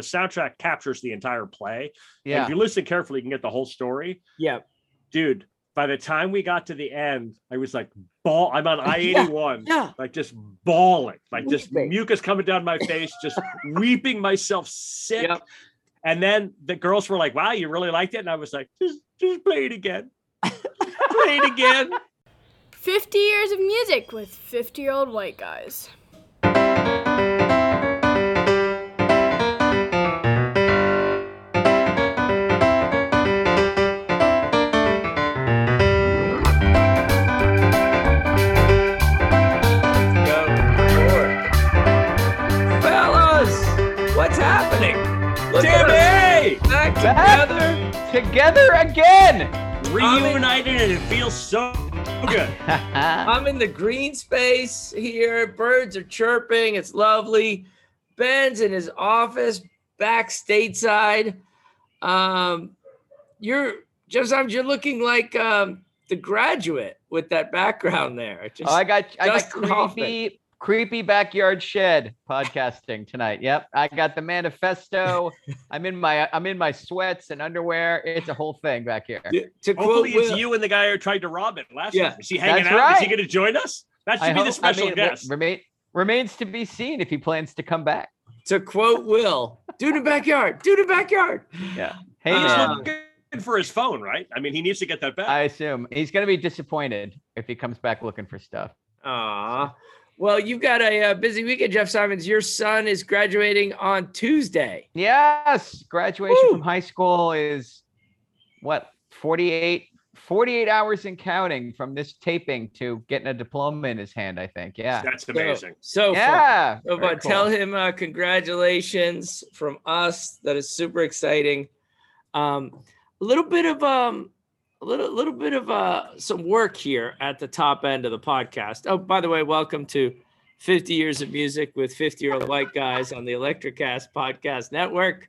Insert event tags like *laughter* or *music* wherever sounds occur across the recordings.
The soundtrack captures the entire play. And Yeah. if you listen carefully, you can get the whole story. Yeah. Dude, by the time we got to the end, I was like, ball. I'm on I 81, Yeah. like just bawling, like just Weeping. mucus coming down my face, just *laughs* weeping myself sick. Yep. And then the girls were like, wow, you really liked it? And I was like, just, just play it again. play it again. *laughs* 50 years of music with 50 year old white guys. Us Timmy! back Back together. together again. Reunited and it feels so good. *laughs* I'm in the green space here. Birds are chirping. It's lovely. Ben's in his office back stateside. Um, you're just you're looking like um, the graduate with that background there. Just, oh, I got I got Dustin creepy creepy backyard shed podcasting tonight. Yep, I got the manifesto. *laughs* I'm in my I'm in my sweats and underwear. It's a whole thing back here. to, to quote Hopefully, it's you and the guy who tried to rob it last Yeah, time. Is he hanging that's out? Is he going to join us? That should I be hope- the special I mean, guest. Remain, remains to be seen if he plans to come back. to quote Will, do the backyard, do the backyard. Yeah. Hey, Uh, He's looking for his phone, right? I mean, he needs to get that back. I assume he's gonna be disappointed if he comes back looking for stuff. Aw. Well, you've got a, uh busy weekend, Jeff Simons. Your son is graduating on Tuesday. Yes, graduation Woo. from high school is what 48 48 hours and counting from this taping to getting a diploma in his hand, I think. Yeah. That's amazing. So, fun. Yeah. So, very but tell him uh, congratulations from us. That is super exciting. Um, a little bit of um, a little little bit of uh, some work here at the top end of the podcast. Oh, by the way, welcome to 50 years of music with 50 year old white guys on the Electricast podcast network.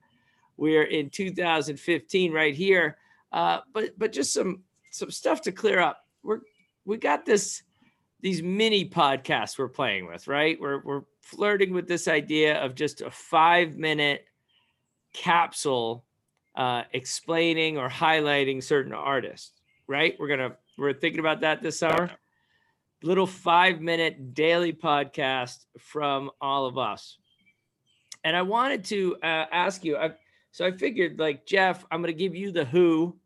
We are in 2015 right here. Uh, but but just some some stuff to clear up. We're we got this these mini podcasts we're playing with, right? We're we're flirting with this idea of just a five minute capsule uh, explaining or highlighting certain artists, right? We're gonna we're thinking about that this hour. Little five minute daily podcast from all of us. And I wanted to uh, ask you. I, so I figured, like Jeff, I'm gonna give you the Who.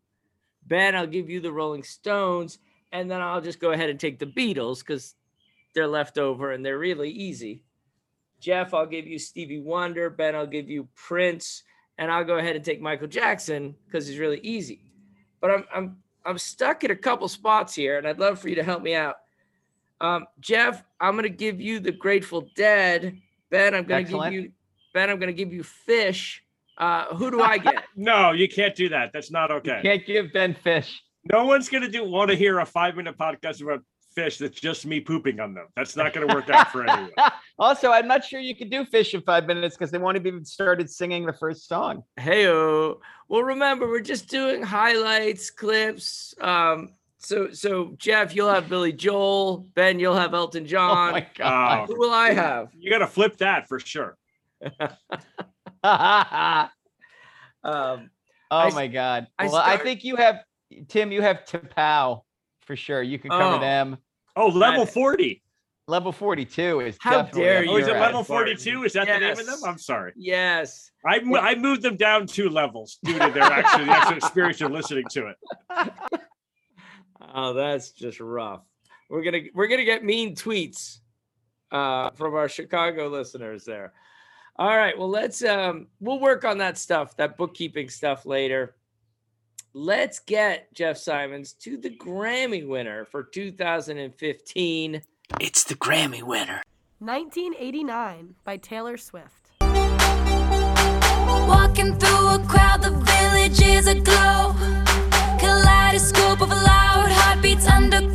Ben, I'll give you the Rolling Stones, and then I'll just go ahead and take the Beatles because they're left over and they're really easy. Jeff, I'll give you Stevie Wonder. Ben, I'll give you Prince, and I'll go ahead and take Michael Jackson because he's really easy. But I'm I'm I'm stuck at a couple spots here, and I'd love for you to help me out. Um, Jeff, I'm gonna give you the Grateful Dead. Ben, I'm gonna Excellent. give you Ben, I'm gonna give you Phish. Uh, who do I *laughs* get? No, you can't do that. That's not okay. Can't give Ben Phish. No one's going to do want to hear a five minute podcast about Phish that's just me pooping on them. That's not going to work out for anyone. *laughs* also, I'm not sure you could do Phish in five minutes because they won't have even started singing the first song. Hey, well, remember we're just doing highlights, clips. Um, so, so Jeff, you'll have Billy Joel. Ben, you'll have Elton *laughs* Oh John. my god. Who will I have? You got to flip that for sure. *laughs* oh Um, I s- my god. I well, I think you have Tim. You have Tapao for sure. You can cover Oh. them. Oh, level Right. 40. Level 42 is How dare you. Oh, is it level 42? Is that the name of them? I'm sorry. Yes. I, mo- I moved them down two levels due to their actual, the actual experience of listening to it. *laughs* Oh, that's just rough. We're gonna we're gonna get mean tweets uh, from our Chicago listeners there. All right, well let's um we'll work on that stuff, that bookkeeping stuff later. Let's get Jeff Simons to the Grammy winner for 2015. It's the Grammy winner. 1989 by Taylor Swift. Walking through a crowd, the village is aglow. Kaleidoscope of loud heartbeats under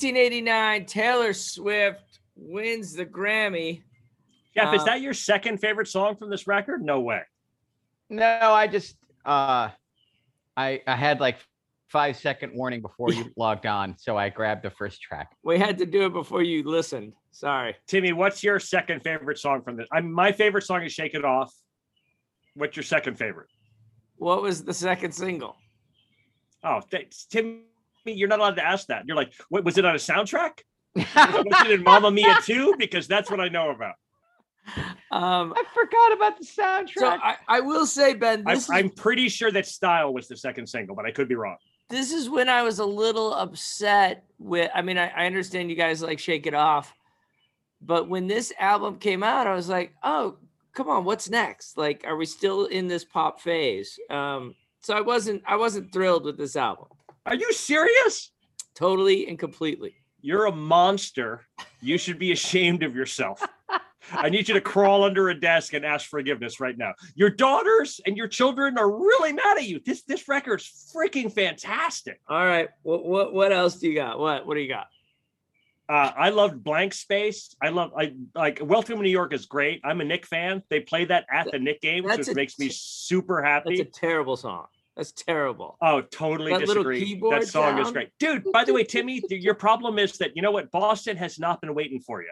1989, Taylor Swift wins the Grammy. Jeff, is Uh, that your second favorite song from this record? No way. No, I just uh I I had like five second warning before you *laughs* logged on, so I grabbed the first track. We had to do it before you listened. Sorry. Timmy, what's your second favorite song from this? I'm, my favorite song is Shake It Off. What's your second favorite? What was the second single? Oh, thanks. Timmy, you're not allowed to ask that. You're like, what was it on a soundtrack? *laughs* was it in Mamma Mia 2? Because that's what I know about. Um, I forgot about the soundtrack. so I, I will say, Ben, I, is, i'm pretty sure that Style was the second single, but I could be wrong. this is when I was a little upset with. I mean, I, I understand you guys like Shake It Off, but when this album came out, I was like, oh, come on, what's next? Like, are we still in this pop phase? Um, so I wasn't, I wasn't thrilled with this album, Are you serious? totally and completely. You're a monster. You should be ashamed of yourself. I need you to crawl under a desk and ask forgiveness right now. Your daughters and your children are really mad at you. This this record's freaking fantastic. All right, what what what else do you got? What what do you got? Uh, I loved Blank Space. I love I like Welcome to New York is great. I'm a Knick fan. They play that at the Knick game, That's which a makes me super That's happy. a terrible song. That's terrible. Oh, totally That disagree. That song is great. Dude, by the way, Timmy, your *laughs* problem is that you know what? Boston has not been waiting for you.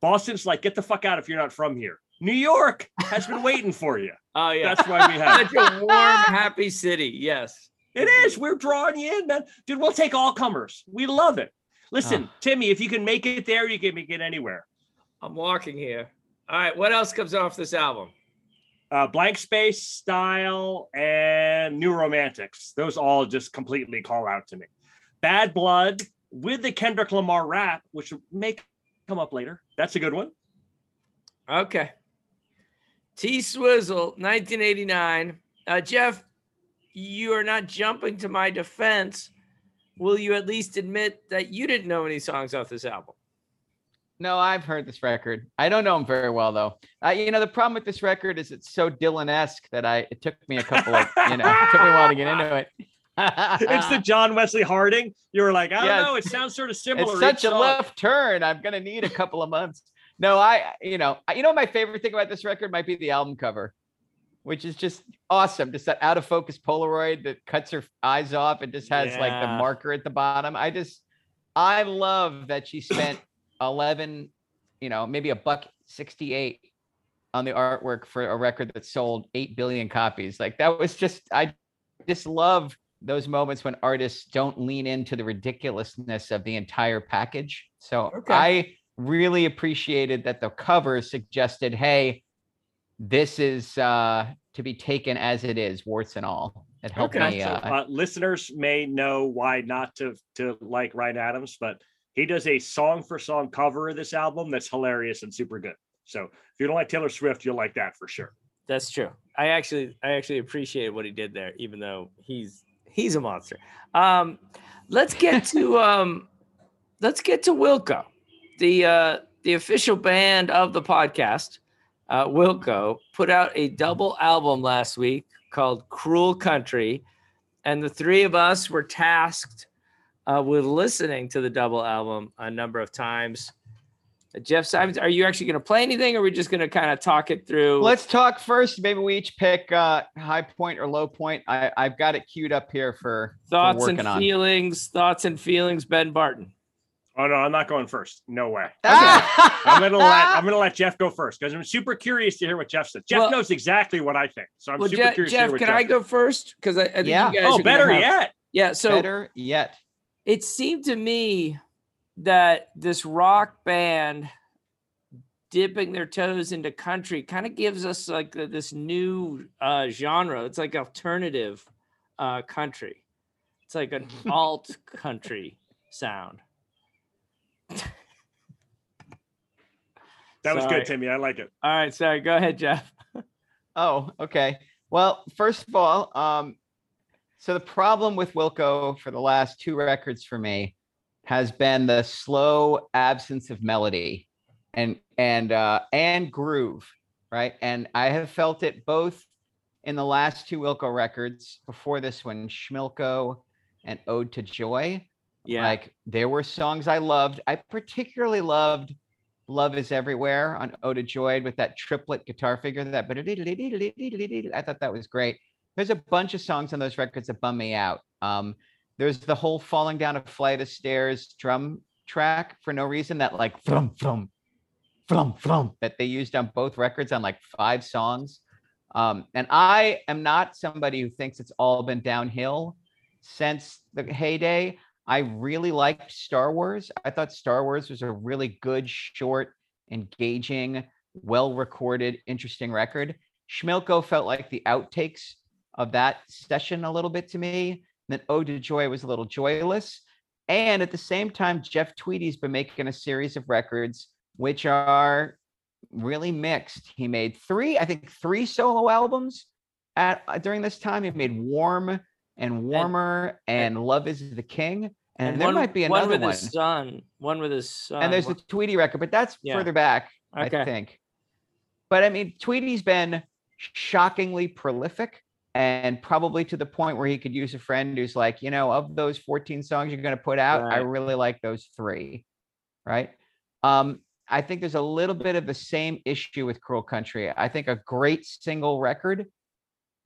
Boston's like, get the fuck out if you're not from here. New York has been waiting for you. *laughs* Oh yeah, That's why we have such a warm, happy city. Yes. it is. We're drawing you in, man. Dude, we'll take all comers. We love it. Listen, ah. Timmy, if you can make it there, you can make it anywhere. I'm walking here. All right, what else comes off this album? Uh, Blank Space, Style, and New Romantics. Those all just completely call out to me. Bad Blood with the Kendrick Lamar rap, which may come up later. That's a good one. Okay. T Swizzle, 1989. Uh, Jeff, you are not jumping to my defense. Will you at least admit that you didn't know any songs off this album? No, I've heard this record. I don't know him very well though. Uh, you know, the problem with this record is it's so Dylan-esque that I it took me a couple of you know it took me a while to get into it. *laughs* it's the John Wesley Harding. You were like, I don't know. It sounds sort of similar. it's such each a song. left turn. I'm gonna need a couple of months. No, I you know I- you know my favorite thing about this record might be the album cover, which is just awesome. Just that out of focus Polaroid that cuts her eyes off and just has like the marker at the bottom. I just I love that she spent 11, you know, maybe a buck 68 on the artwork for a record that sold 8 billion copies. Like that was just I just love those moments when artists don't lean into the ridiculousness of the entire package. So Okay. I really appreciated that the cover suggested, hey, this is uh to be taken as it is, warts and all. It helped Okay. me. So, Uh, uh, listeners may know why not to to like Ryan Adams, but he does a song for song cover of this album that's hilarious and super good. So if you don't like Taylor Swift, you'll like that for sure. That's true. I actually I actually appreciate what he did there, even though he's he's a monster. Um, let's get to *laughs* um let's get to Wilco, the uh, the official band of the podcast. Uh, Wilco put out a double album last week called "Cruel Country," and the three of us were tasked uh, with listening to the double album a number of times. Uh, Jeff Simons, are you actually going to play anything, or are we just going to kind of talk it through? Let's talk first. Maybe we each pick uh, high point or low point. I, I've got it queued up here for for thoughts and working on. feelings. Thoughts and feelings. Ben Barton. Oh no, I'm not going first. No way. *laughs* I'm gonna let I'm gonna let Jeff go first because I'm super curious to hear what Jeff said. Jeff Well- knows exactly what I think, so I'm well, super Jeff, curious to Jeff hear what can Jeff I go first? Because I, I think Yeah. you guys Oh, are better have- yet. Yeah. So Better yet. It seemed to me that this rock band dipping their toes into country kind of gives us like this new uh, genre. It's like alternative uh, country. It's like an *laughs* alt country sound. That was Sorry. good, Timmy. I like it. All right, sorry. Go ahead, Jeff. *laughs* Oh, okay. Well, first of all, um, so the problem with Wilco for the last two records for me has been the slow absence of melody and and uh and groove, right? And I have felt it both in the last two Wilco records before this one, Schmilko and Ode to Joy. Yeah. Like there were songs I loved. I particularly loved Love is Everywhere on Ode to Joy with that triplet guitar figure. That but I thought that was great. There's a bunch of songs on those records that bum me out. Um, there's the whole falling down a flight of stairs drum track for no reason that like from from from from that they used on both records on like five songs. Um, and I am not somebody who thinks it's all been downhill since the heyday. I really liked Star Wars. I thought Star Wars was a really good, short, engaging, well recorded, interesting record. Schmilko felt like the outtakes of that session a little bit to me. Then Ode to Joy was a little joyless. And at the same time, Jeff Tweedy's been making a series of records which are really mixed. He made three, I think, three solo albums at uh, during this time. He made Warm and Warmer and, Love Is the King. And, there one, might be another one with one. his son. One with his son. and there's the Tweedy record, but that's Yeah. further back, Okay. I think. But I mean, Tweedy's been shockingly prolific and probably to the point where he could use a friend who's like, you know, of those 14 songs you're going to put out, I really like those three. Right. Um, I think there's a little bit of the same issue with Cruel Country. I think a great single record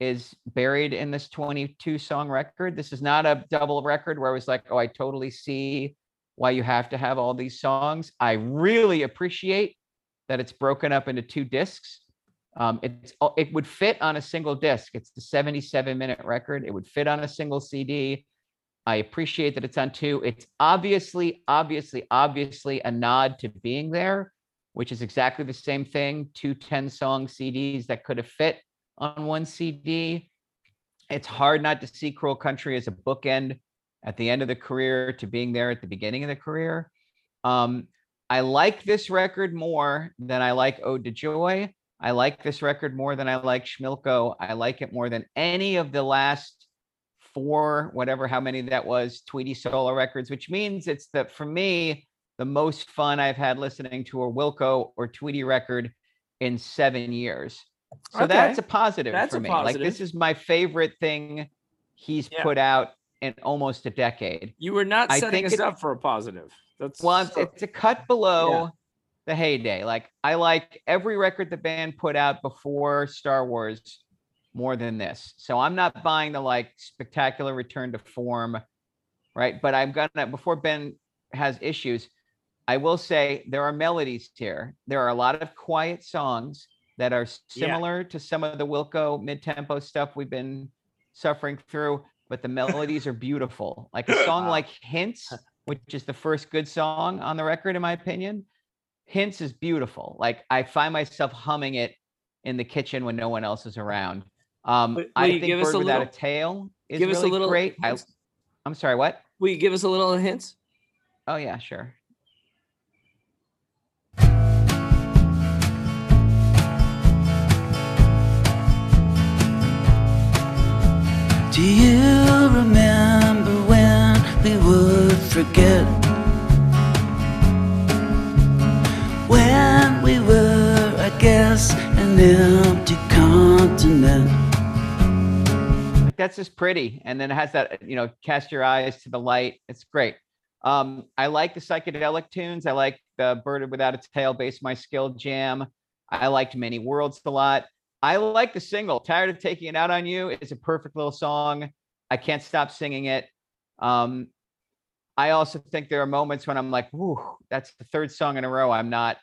is buried in this 22 song record. This is not a double record where I was like, oh, I totally see why you have to have all these songs. I really appreciate that it's broken up into two discs. Um, it's it would fit on a single disc. It's the 77 minute record. It would fit on a single CD. I appreciate that it's on two. It's obviously, obviously, obviously a nod to being there, which is exactly the same thing. Two 10 song CDs that could have fit on one CD. It's hard not to see Cruel Country as a bookend at the end of the career to being there at the beginning of the career. Um, I like this record more than I like Ode to Joy. I like this record more than I like Schmilko. I like it more than any of the last four, whatever, how many that was, Tweedy solo records, which means it's the, for me, the most fun I've had listening to a Wilco or Tweedy record in seven years. So Okay. that's a positive That's for me. Like this is my favorite thing he's Yeah. put out in almost a decade. You were not I setting think us it- up for a positive. That's Well, so- it's a cut below the heyday. Like I like every record the band put out before Star Wars more than this. So I'm not buying the like spectacular return to form, right? But I'm gonna before Ben has issues, I will say there are melodies here. There are a lot of quiet songs that are Yeah. similar to some of the Wilco mid-tempo stuff we've been suffering through, but the melodies are beautiful. Like a song *laughs* like Hints, which is the first good song on the record, in my opinion. Hints is beautiful. Like I find myself humming it in the kitchen when no one else is around. Um, Will- will I think give us Bird a Without little- a Tail is give us a really little great. I, i'm sorry, what? Will you give us a little hints? Oh yeah, sure. Do you remember when we would forget guess, an empty continent. That's just pretty. And then it has that, you know, cast your eyes to the light. It's great. Um, I like the psychedelic tunes. I like the Bird Without a Tail, Base My Skull jam. I liked Many Worlds a lot. I like the single. Tired of Taking It Out on You. It's a perfect little song. I can't stop singing it. Um, I also think there are moments when I'm like, "Ooh, that's the third song in a row I'm not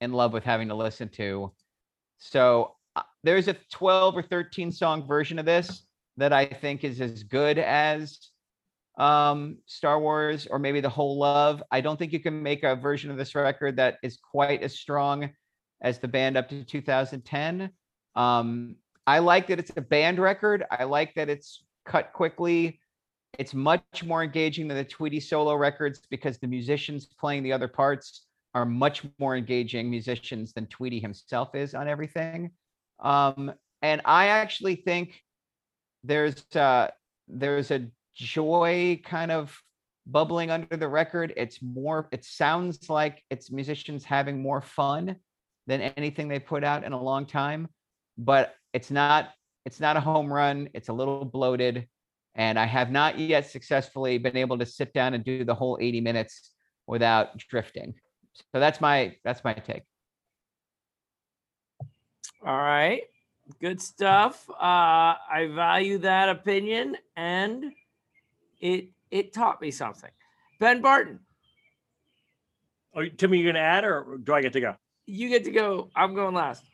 in love with having to listen to." So uh, there's a 12 or 13 song version of this that I think is as good as um, Star Wars or maybe The Whole Love. I don't think you can make a version of this record that is quite as strong as the band up to 2010. Um, I like that it's a band record. I like that it's cut quickly. It's much more engaging than the Tweedy solo records because the musicians playing the other parts are much more engaging musicians than Tweedy himself is on everything. Um, and I actually think there's uh, there's a joy kind of bubbling under the record. It's more. It sounds like it's musicians having more fun than anything they put out in a long time, but it's not. It's not a home run. It's a little bloated and I have not yet successfully been able to sit down and do the whole 80 minutes without drifting. So that's my that's my take. All right. Good stuff. Uh, I value that opinion and it it taught me something. Ben Barton. Oh, Timmy, you gonna add or do I get to go? You get to go. I'm going last.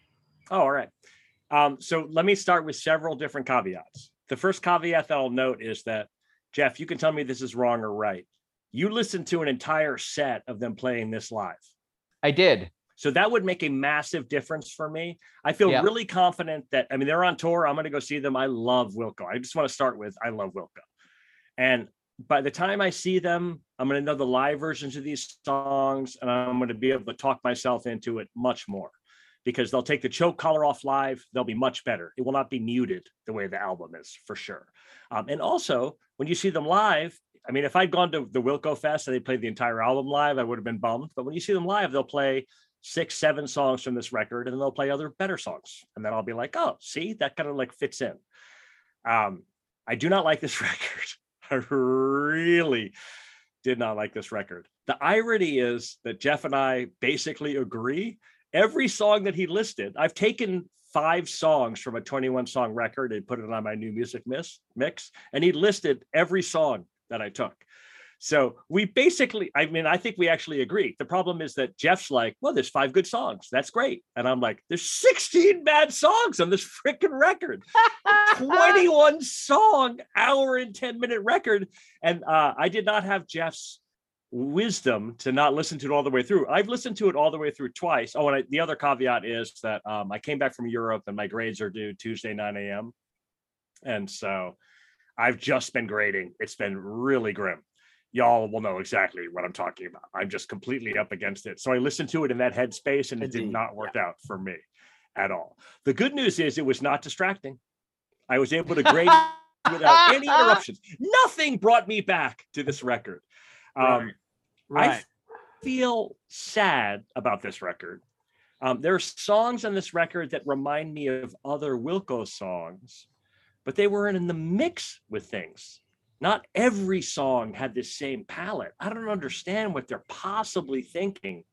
Oh, all right. Um, so let me start with several different caveats. The first caveat that I'll note is that Jeff, you can tell me this is wrong or right. You listened to an entire set of them playing this live. I did. So that would make a massive difference for me. I feel Yeah. really confident that I mean they're on tour. I'm going to go see them. I love Wilco. I just want to start with I love Wilco. And by the time I see them, I'm going to know the live versions of these songs and I'm going to be able to talk myself into it much more because they'll take the choke collar off live. They'll be much better. It will not be muted the way the album is for sure. Um, and also, when you see them live, I mean, if I'd gone to the Wilco Fest and they played the entire album live, I would have been bummed. But when you see them live, they'll play six, seven songs from this record, and then they'll play other better songs. And then I'll be like, oh, see, that kind of like fits in. Um, I do not like this *laughs* record. I really did not like this record. The irony is that Jeff and I basically agree. Every song that he listed, I've taken five songs from a 21 song record and put it on my new music mix, mix and he listed every song that I took. So we basically, I mean, I think we actually agree. The problem is that Jeff's like, well, there's five good songs. That's great. And I'm like, there's 16 bad songs on this freaking record. *laughs* 21 song, hour and 10 minute record. And uh, I did not have Jeff's wisdom to not listen to it all the way through. I've listened to it all the way through twice. Oh, and I, the other caveat is that um, I came back from Europe and my grades are due Tuesday, 9 a.m. And so I've just been grading. It's been really grim. Y'all will know exactly what I'm talking about. I'm just completely up against it. So I listened to it in that headspace and it did not work out for me at all. The good news is it was not distracting. I was able to grade *laughs* without any interruptions. Nothing brought me back to this record. Um, Right. I feel sad about this record. Um, there are songs on this record that remind me of other Wilco songs, but they weren't in the mix with things. Not every song had the same palette. I don't understand what they're possibly thinking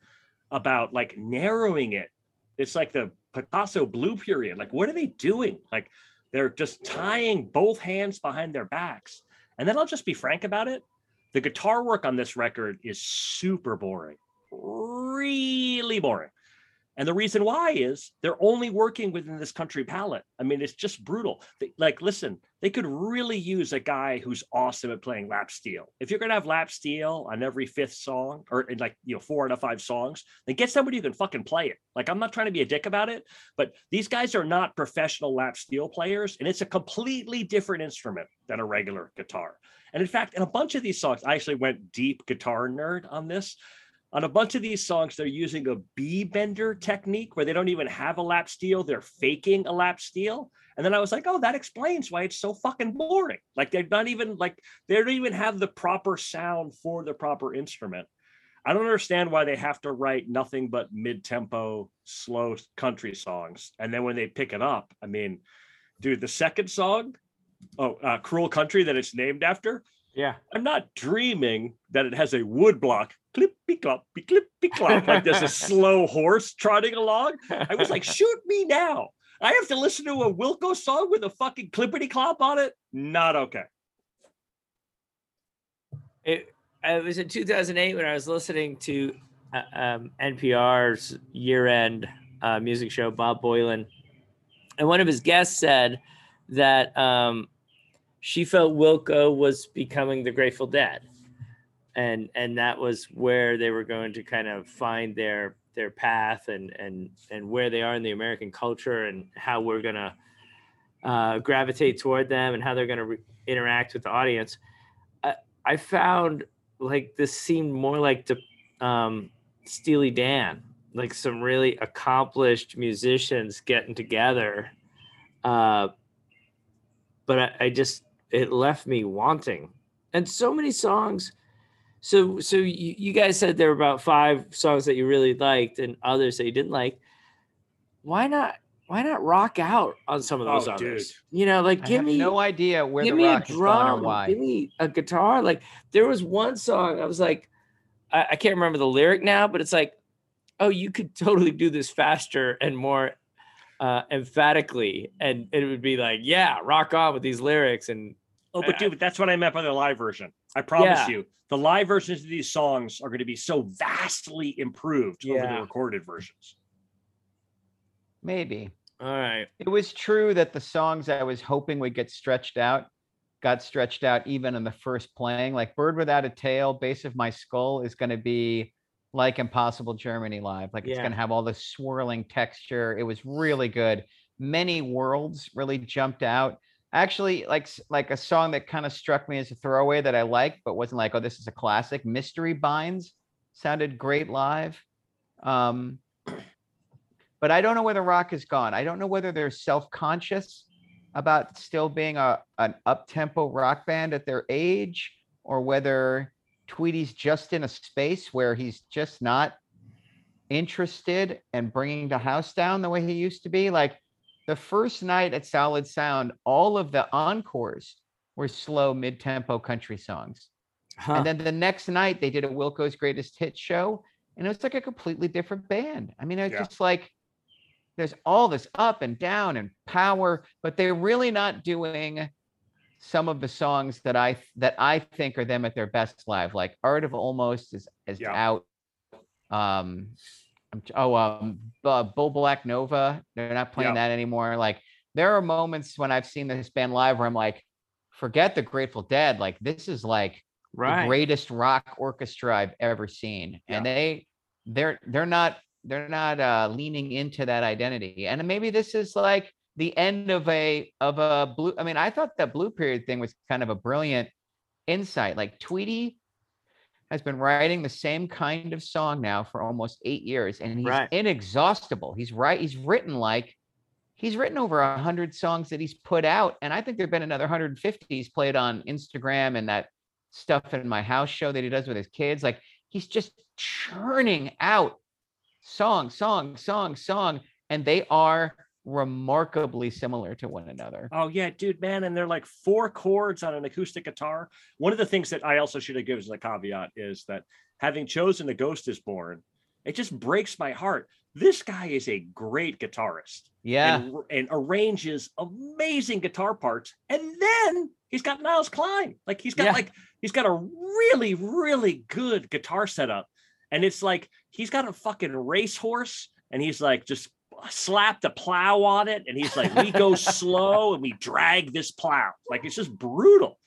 about like narrowing it. It's like the Picasso blue period. Like, what are they doing? Like, they're just tying both hands behind their backs. And then I'll just be frank about it. The guitar work on this record is super boring, really boring. And the reason why is they're only working within this country palette. I mean, it's just brutal. They, like, listen, they could really use a guy who's awesome at playing lap steel. If you're gonna have lap steel on every fifth song, or in like you know four out of five songs, then get somebody who can fucking play it. Like, I'm not trying to be a dick about it, but these guys are not professional lap steel players, and it's a completely different instrument than a regular guitar. And in fact, in a bunch of these songs, I actually went deep guitar nerd on this. On a bunch of these songs, they're using a B bender technique where they don't even have a lap steel, they're faking a lap steel. And then I was like, oh, that explains why it's so fucking boring. Like they're not even like they don't even have the proper sound for the proper instrument. I don't understand why they have to write nothing but mid-tempo, slow country songs. And then when they pick it up, I mean, dude, the second song, oh, uh, "Cruel Country" that it's named after. Yeah. I'm not dreaming that it has a wood block, clippy cloppy clippy clop, like there's a *laughs* slow horse trotting along. I was like, *laughs* shoot me now. I have to listen to a Wilco song with a fucking clippity clop on it. Not okay. It, it was in 2008 when I was listening to uh, um, NPR's year-end uh, music show, Bob Boilen, and one of his guests said that um, she felt Wilco was becoming the Grateful Dead, and and that was where they were going to kind of find their their path and and and where they are in the American culture and how we're gonna uh, gravitate toward them and how they're gonna re- interact with the audience. I, I found like this seemed more like the um, Steely Dan, like some really accomplished musicians getting together. Uh, but I, I just it left me wanting, and so many songs. So so you, you guys said there were about five songs that you really liked and others that you didn't like. Why not? Why not rock out on some of those Oh, others? dude. You know, like I give have me no idea where give the me a rock or drum, why. give me a guitar. Like there was one song I was like, I, I can't remember the lyric now, but it's like, oh, you could *laughs* totally do this faster and more uh, emphatically, and it would be like, yeah, rock on with these lyrics. And Oh, but I- dude, that's what I meant by the live version. I promise Yeah. you, the live versions of these songs are going to be so vastly improved over the recorded versions. Maybe. all right, It was true that the songs I was hoping would get stretched out got stretched out even in the first playing. Like Bird Without a Tail, Base of My Skull is going to be like Impossible Germany Live. Like it's Yeah. going to have all this swirling texture. It was really good. Many Worlds really jumped out. Actually, like like a song that kind of struck me as a throwaway that I liked, but wasn't like, oh, this is a classic. Mystery Binds sounded great live. Um, but I don't know where the rock has gone. I don't know whether they're self-conscious about still being a an up-tempo rock band at their age, or whether Tweedy's just in a space where he's just not interested in bringing the house down the way he used to be. Like the first night at Solid Sound, all of the encores were slow mid-tempo country songs. huh. And then the next night they did a Wilco's Greatest Hits show, and it was like a completely different band. I mean, it's Yeah. just like there's all this up and down and power, but they're really not doing some of the songs that I that I think are them at their best live. Like Art of Almost is is Yeah. out. Um, oh um, uh, Bull Black Nova. They're not playing Yeah. that anymore. Like there are moments when I've seen this band live where I'm like, forget the Grateful Dead. Like this is like the greatest rock orchestra I've ever seen. And they they're they're not they're not uh leaning into that identity. And maybe this is like the end of a of a blue. I mean, I thought that blue period thing was kind of a brilliant insight. Like Tweedy has been writing the same kind of song now for almost eight years, and he's Right. inexhaustible. He's right, he's written like he's written over a hundred songs that he's put out, and I think there've been another 150 he's played on Instagram and that stuff in my house show that he does with his kids. Like he's just churning out song, song, song, song, and they are remarkably similar to one another. Oh yeah, dude, man, and they're like four chords on an acoustic guitar. One of the things that I also should have given as a caveat is that having chosen "The Ghost Is Born," it just breaks my heart. This guy is a great guitarist Yeah. and, and arranges amazing guitar parts, and then he's got Nels Cline. Like he's got Yeah. like he's got a really really good guitar setup, and it's like he's got a fucking racehorse, and he's like just slapped a plow on it, and he's like, we go slow and we drag this plow. Like it's just brutal.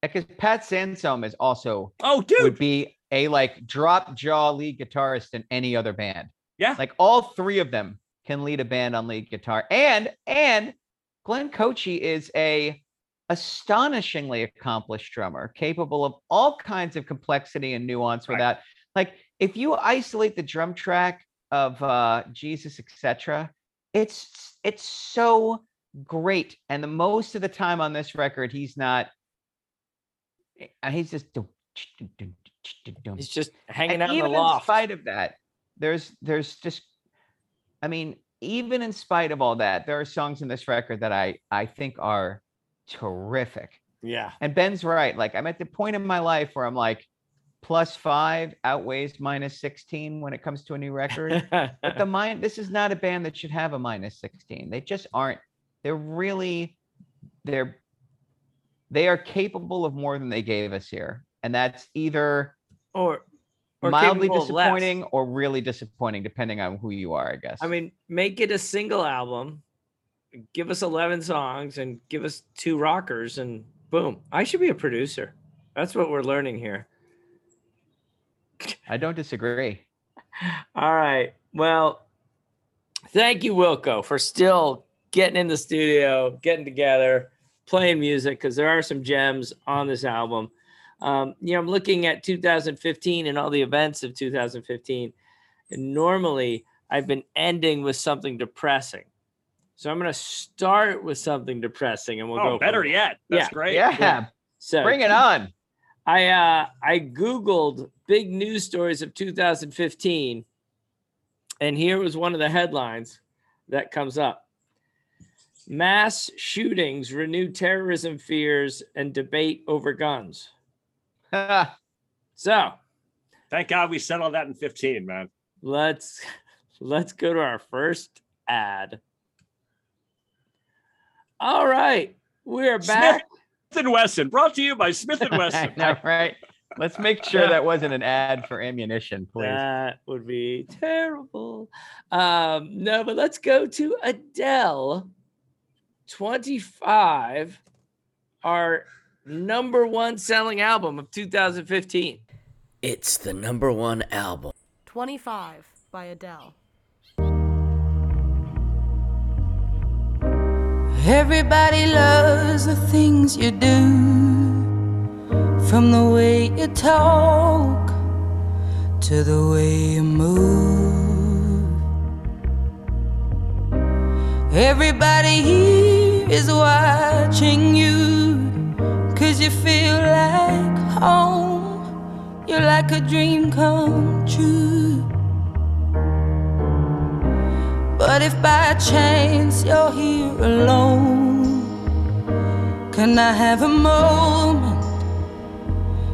Because Pat Sansone is also Oh, dude would be a like drop jaw lead guitarist in any other band. Yeah. Like all three of them can lead a band on lead guitar. And and Glenn Kotche is a astonishingly accomplished drummer, capable of all kinds of complexity and nuance Right. without like if you isolate the drum track of uh Jesus, etc., it's it's so great. And the most of the time on this record, he's not uh, he's just He's just hanging And out in the even loft. in spite of that, there's there's just, I mean, even in spite of all that, there are songs in this record that I I think are terrific. yeah. And Ben's right. Like I'm at the point in my life where I'm like, plus five outweighs minus 16 when it comes to a new record. but the *laughs* mind, this is not a band that should have a minus 16. They just aren't. They're really, they're, they are capable of more than they gave us here, and that's either or or mildly disappointing or really disappointing, depending on who you are, I guess. I mean, make it a single album, give us 11 songs, and give us two rockers, and boom. I should be a producer. That's what we're learning here. I don't disagree. All right. Well, thank you, Wilco, for still getting in the studio, getting together, playing music, because there are some gems on this album. Um, you know, I'm looking at 2015 and all the events of 2015. And normally I've been ending with something depressing. So I'm going to start with something depressing and we'll go. Oh, from better there. yet. That's Yeah. great. Yeah, So bring it on. I uh I googled big news stories of 2015 and here was one of the headlines that comes up. Mass shootings renew terrorism fears and debate over guns. Ah. So, Thank God we settled that in 15, man. let's let's go to our first ad. All right, we're back. Smith and Wesson, brought to you by Smith and *laughs* Wesson. know, right? Let's make *laughs* sure that wasn't an ad for ammunition, please. That would be terrible. Um, no, but let's go to Adele 25, our number one selling album of 2015. It's the number one album. 25 by Adele. Everybody loves the things you do, from the way you talk to the way you move. Everybody here is watching you, cause you feel like home. You're like a dream come true. But if by chance you're here alone, can I have a moment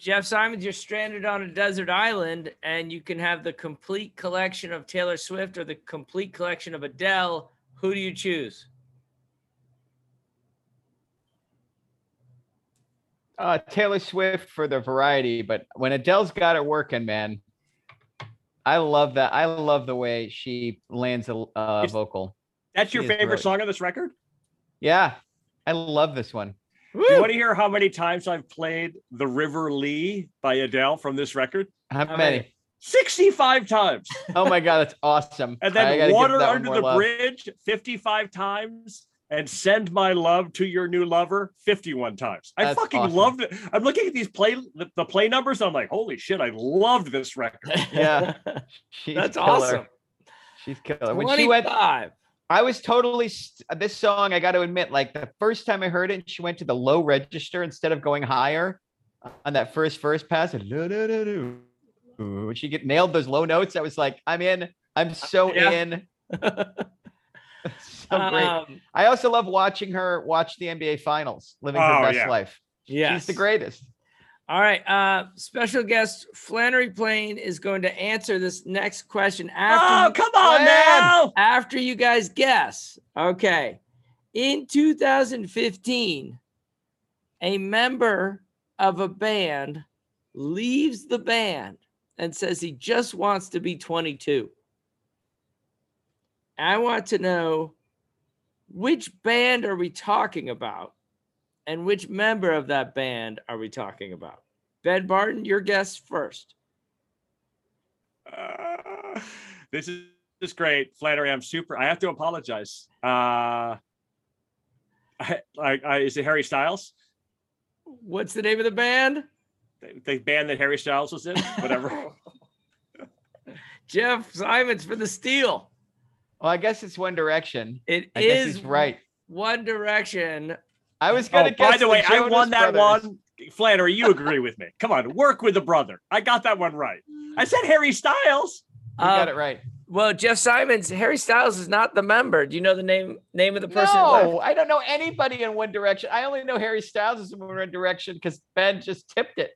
Jeff Simons, you're stranded on a desert island, and you can have the complete collection of Taylor Swift or the complete collection of Adele. Who do you choose? Uh, Taylor Swift for the variety, but when Adele's got it working, man, I love that. I love the way she lands a uh, vocal. That's your favorite brilliant. song on this record? Yeah, I love this one. Do you want to hear how many times I've played The River Lea by Adele from this record? How How many? many? 65 times. *laughs* Oh my god, that's awesome. And then Water Under the love. Bridge 55 times. And Send My Love to Your New Lover 51 times. I That's fucking awesome. loved it. I'm looking at these play the, the play numbers. I'm like, holy shit, I loved this record. Yeah. *laughs* She's That's killer. awesome. She's killer. When she went, 25. I was totally st- this song. I got to admit, like the first time I heard it, she went to the low register instead of going higher on that first first pass. And when she get nailed those low notes, I was like, I'm in. I'm so *laughs* Yeah. in. *laughs* so great. Um, I also love watching her watch the NBA Finals, living Oh, her best yeah. life. yes. She's the greatest. All right. Uh, special guest Flannery Plain is going to answer this next question after Oh, come on now. after you guys guess. Okay. In 2015, a member of a band leaves the band and says he just wants to be 22. I want to know which band are we talking about and which member of that band are we talking about? Ben Barton, your guess first. Uh, this is, this is great, Flannery. I'm super. I have to apologize. Uh, I, I, I, is it Harry Styles? What's the name of the band? The, the band that Harry Styles was in. Whatever. *laughs* Jeff Simons for the Steel. Well, I guess it's One Direction. It I guess is he's right. One Direction. I was oh, gonna guess by the way, I won that Brothers. one. Flannery, you agree with me? Come on, work with the brother. I got that one right. I said Harry Styles. You got Uh, it right. Well, Jeff Simons, Harry Styles is not the member. Do you know the name name of the person? No, left? I don't know anybody in One Direction. I only know Harry Styles is in One Direction because Ben just tipped it.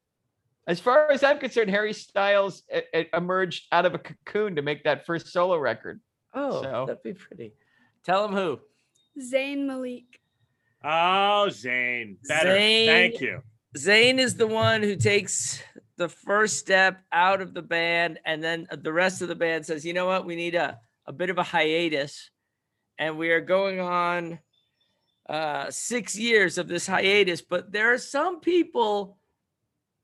As far as I'm concerned, Harry Styles e- e- emerged out of a cocoon to make that first solo record. Oh, So- that'd be pretty. Tell him who. Zayn Malik. Oh, Zane. Better. Zayn. Thank you. Zayn is the one who takes the first step out of the band, and then the rest of the band says, "You know what? We need a a bit of a hiatus, and we are going on uh, six years of this hiatus." But there are some people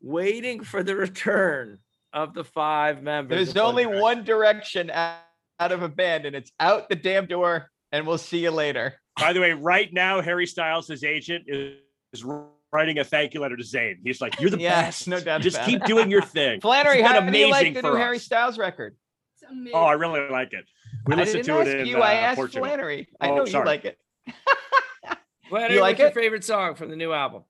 waiting for the return of the five members. There's of only one direction out out of a band, and it's out the damn door. And we'll see you later. By the way, right now, Harry Styles, his agent, is, is writing a thank you letter to Zayn. He's like, "You're the Yes, best. no doubt Just about keep it. doing your thing." *laughs* Flannery, It's how do you like amazing the for new Harry. Styles record? It's amazing. Oh, I really like it. We I listened to ask it in you. I uh, asked Portugal. Flannery. I Oh, know you like it. *laughs* Flannery, You like what's your favorite song from the new album?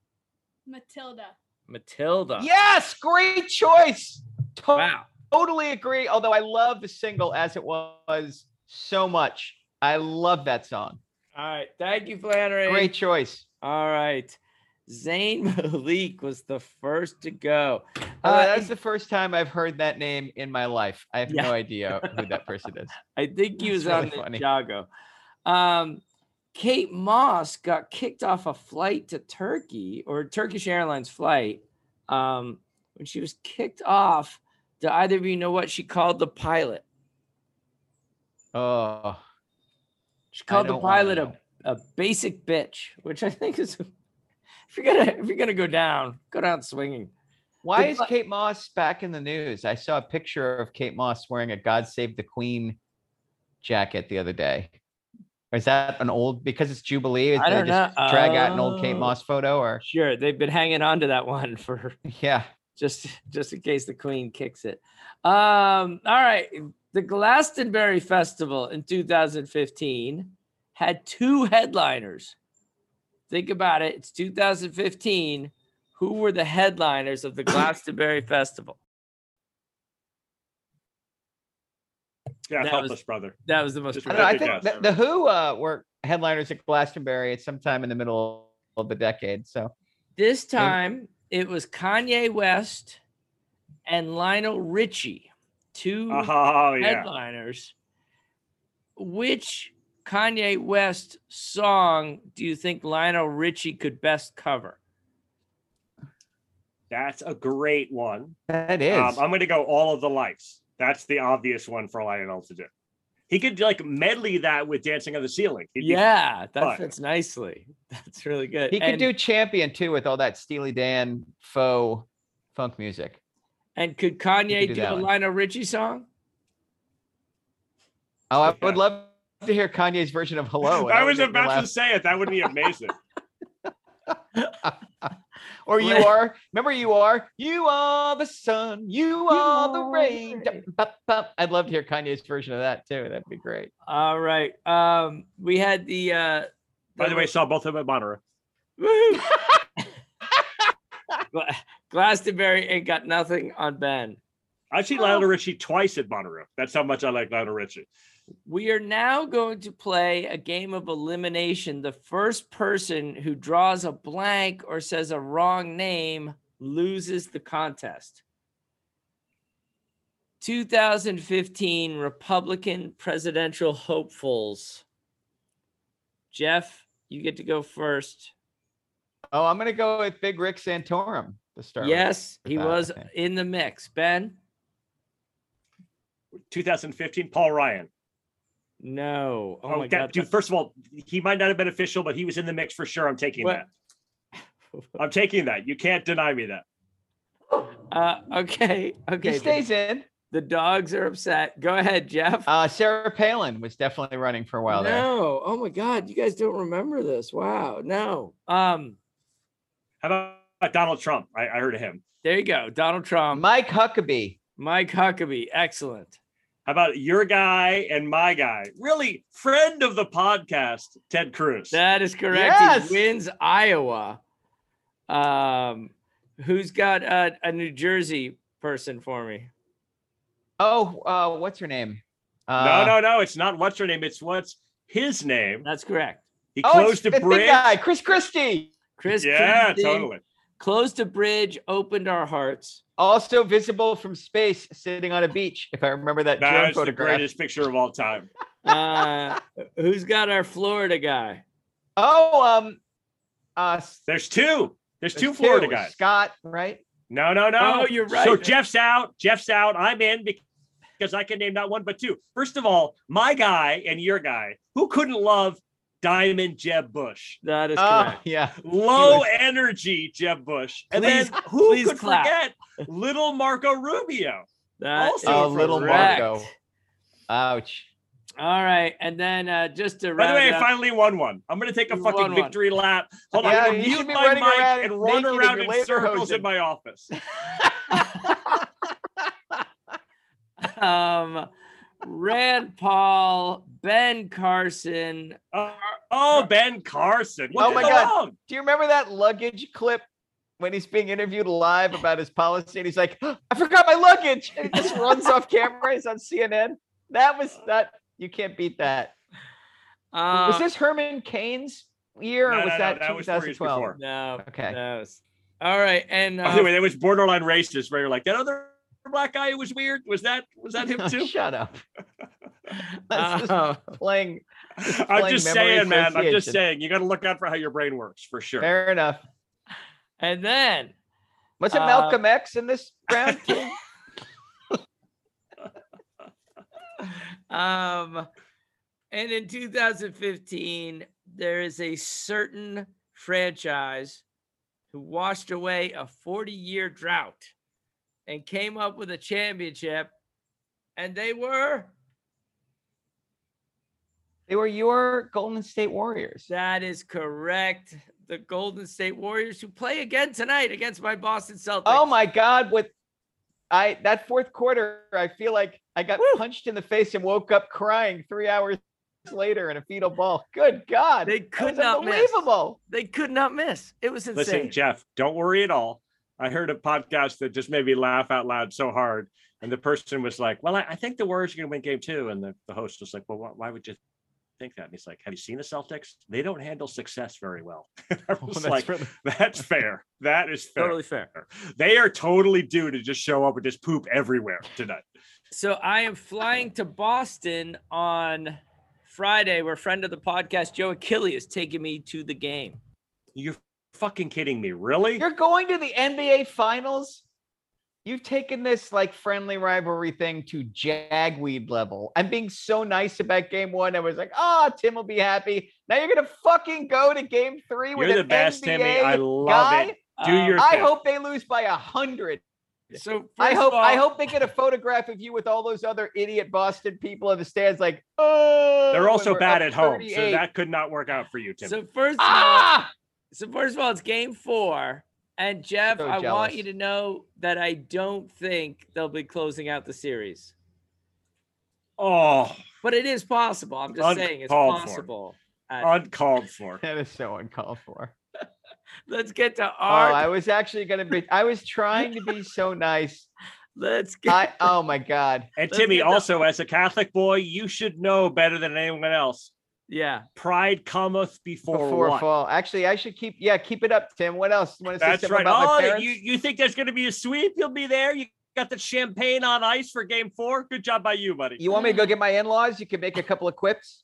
Matilda. Matilda. Yes, great choice. To- Wow. Totally agree. Although I love the single as it was so much. I love that song. All right. Thank you, Flannery. Great choice. All right. Zayn *laughs* Malik was the first to go. Uh, Uh, that's the first time I've heard that name in my life. I have Yeah. no idea who that person is. *laughs* I think he was on really funny. Ninjago. Um, Kate Moss got kicked off a flight to Turkey or Turkish Airlines flight. Um, when she was kicked off, do either of you know what she called the pilot? Oh, She called the pilot a, a basic bitch, which I think is *laughs* if you're gonna if you're gonna go down, go down swinging. why is Kate Moss back in the news? I saw a picture of Kate Moss wearing a God Save the Queen jacket the other day. Or is that an old because it's Jubilee? I don't just know. drag out an old Kate Oh. Moss photo or Sure, they've been hanging on to that one for *laughs* yeah. just just in case the queen kicks it. Um, all right. The Glastonbury Festival in 2015 had two headliners. Think about it. It's 2015. Who were the headliners of the *coughs* Glastonbury Festival? Yeah, That helpless was- brother. That was the most. I know. I think the, the Who uh, were headliners at Glastonbury at some time in the middle of the decade. So This time it was Kanye West and Lionel Richie, two Oh yeah. headliners. Which Kanye West song do you think Lionel Richie could best cover? That's a great one. that is. Um, I'm going to go all of the lights. That's the obvious one for Lionel to do. He could like medley that with Dancing on the Ceiling. He'd be- Yeah, that fun. fits nicely. *laughs* That's really good. he could do Champion too with all that Steely Dan faux funk music. And could Kanye do do, that a one. Lionel Richie song? Oh, I Yeah. would love to hear Kanye's version of Hello. *laughs* I was about laugh. to say it. That would be amazing. *laughs* Or you are. Remember, you are. You are the sun. You, are the rain. rain. Bup, bup. I'd love to hear Kanye's version of that too. That'd be great. All right. Um, we had the uh By the way, saw both of them at Monterey. *laughs* Woohoo! Gla- Glastonbury ain't got nothing on Ben. I've seen Lionel Richie twice at Monterey. That's how much I like Lionel Richie. We are now going to play a game of elimination. The first person who draws a blank or says a wrong name loses the contest. 2015 Republican presidential hopefuls. Jeff, you get to go first. Oh, I'm gonna go with Big Rick Santorum. The start. with- Yes, he that, was in the mix. Ben? 2015, Paul Ryan. No. Oh, my that- god. dude. First of all, he might not have been official, but he was in the mix for sure. I'm taking What? that. I'm taking that. You can't deny me that. Uh, okay. Okay. He the- stays in. The dogs are upset. Go ahead, Jeff. Uh, Sarah Palin was definitely running for a while there. no. Oh my God. You guys don't remember this. Wow. No. Um, How about Donald Trump? I, I heard of him. there you go. Donald Trump. Mike Huckabee. Mike Huckabee. Excellent. How about your guy and my guy? Really, friend of the podcast, Ted Cruz. That is correct. Yes. He wins Iowa. Um, who's got a, a New Jersey person for me? Oh, uh, what's her name? no, Uh, no, no. It's not what's her name. It's what's his name. That's correct. He Oh, it's closed the a big bridge. guy, Chris Christie. Chris. yeah, Christie totally. Closed a bridge, opened our hearts. Also visible from space, sitting on a beach. If I remember that drone That's the photograph. greatest picture of all time. *laughs* Uh, who's got our Florida guy? Oh, um, uh, There's two. There's two Florida two. guys. Scott, right? No, no, no. Oh, you're right. So. Jeff's out. Jeff's out. I'm in because I can name not one but two. First of all, my guy and your guy. Who couldn't love Diamond Jeb Bush? That is Oh, correct. yeah. Low was- energy Jeb Bush. And Please- then who could clap. forget little Marco Rubio? That Also Oh, little correct. Marco. Ouch. All right, and then uh, just to By the way, it I finally won one. I'm gonna take a fucking won one. victory lap. Hold Yeah, on, I'm gonna mute my mic around and run around in laser circles in my office. *laughs* *laughs* um, Rand Paul, Ben Carson. Oh, oh, Ben Carson. What Oh my God. wrong? Do you remember that luggage clip when he's being interviewed live about his policy? And he's like, I forgot my luggage. And he just runs off camera. He's on CNN. That was that. You can't beat that. Uh, was this Herman Cain's year or No, was no, no, that, that was 2012? before. No. Okay. No. All right, and By uh, the way, that was borderline racist. Where you're like that other black guy who was weird. Was that was that him too? Shut up. That's just uh, playing. I'm just saying, man. I'm just saying. You got to look out for how your brain works for sure. Fair enough. and then Was it Uh, Malcolm X in this round? *laughs* um, and in 2015, there is a certain franchise who washed away a 40 year drought and came up with a championship, and they were they were your Golden State Warriors. that is correct. The Golden State Warriors, who play again tonight against my Boston Celtics. Oh my God! With I that fourth quarter, I feel like I got punched in the face and woke up crying three hours later in a fetal ball. Good God! They That could was not miss. unbelievable. They could not miss. It was insane. Listen, Jeff, don't worry at all. I heard a podcast that just made me laugh out loud so hard. And the person was like, Well, I, I think the Warriors are going to win game two. And the, the host was like, Well, why, why would you think that? And he's like, Have you seen the Celtics? They don't handle success very well. *laughs* I oh, was that's like, really- *laughs* That's fair. That is fair. totally fair. They are totally due to just show up and just poop everywhere tonight. So I am flying to Boston on Friday, where friend of the podcast Joe Achille is taking me to the game. You're fucking kidding me. Really? You're going to the NBA Finals. You've taken this like friendly rivalry thing to jagweed level. I'm being so nice about game one. I was like, oh, Tim will be happy. Now you're gonna fucking go to game three with You're the an best, NBA Timmy. I love guy? it. Do Um, your I thing. hope they lose by a hundred. So I hope of I hope they get a *laughs* photograph of you with all those other idiot Boston people in the stands, like, oh. They're also bad at home. So that could not work out for you, Tim. So first of all, ah. So first of all, it's game four. And Jeff, So I want you to know that I don't think they'll be closing out the series. oh, But it is possible. I'm just saying it's Uncalled for. possible. Uh, uncalled *laughs* for. That is so uncalled for. *laughs* let's get to Oh. I was actually gonna be. I was trying to be *laughs* so nice. let's get I oh my god. And Let's Timmy, get the- also as a Catholic boy, you should know better than anyone else. Yeah. Pride cometh before, Before what? fall. Actually, I should keep. Yeah, keep it up, Tim. What else? Want to say That's something right. about my Oh, parents? you you think there's going to be a sweep? You'll be there. You got the champagne on ice for Game Four. Good job by you, buddy. You want me to go get my in-laws? You can make a couple of quips.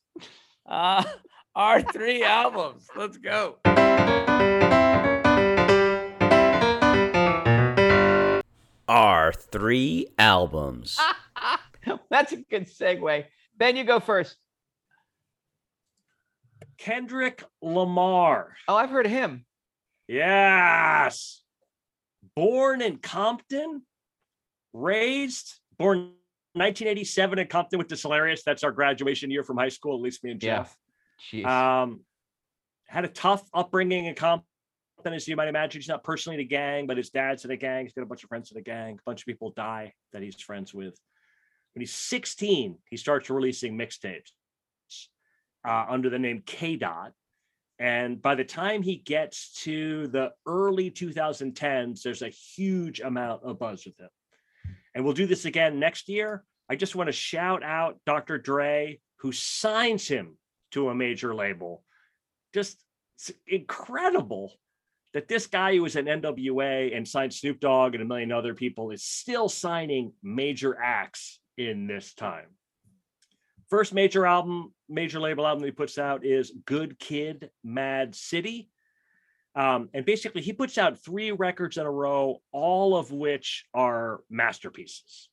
Uh, *laughs* our three albums. Let's go. Our three albums. *laughs* That's a good segue. Ben, you go first. Kendrick Lamar. Oh, I've heard of him. Yes. Born in Compton, raised, born 1987 in Compton with Hilarious. That's our graduation year from high school, at least me and Yeah. Jeff. Jeez. Um, had a tough upbringing in Compton, as you might imagine. He's not personally in a gang, but his dad's in a gang. He's got a bunch of friends in a gang. A bunch of people die that he's friends with. When he's 16, he starts releasing mixtapes uh, under the name K Dot. And by the time he gets to the early 2010s, there's a huge amount of buzz with him. And we'll do this again next year. I just want to shout out Dr. Dre, who signs him to a major label. Just incredible that this guy who was an NWA and signed Snoop Dogg and a million other people is still signing major acts in this time. First major album, major label album he puts out is Good Kid, Mad City. Um, and basically, he puts out three records in a row, all of which are masterpieces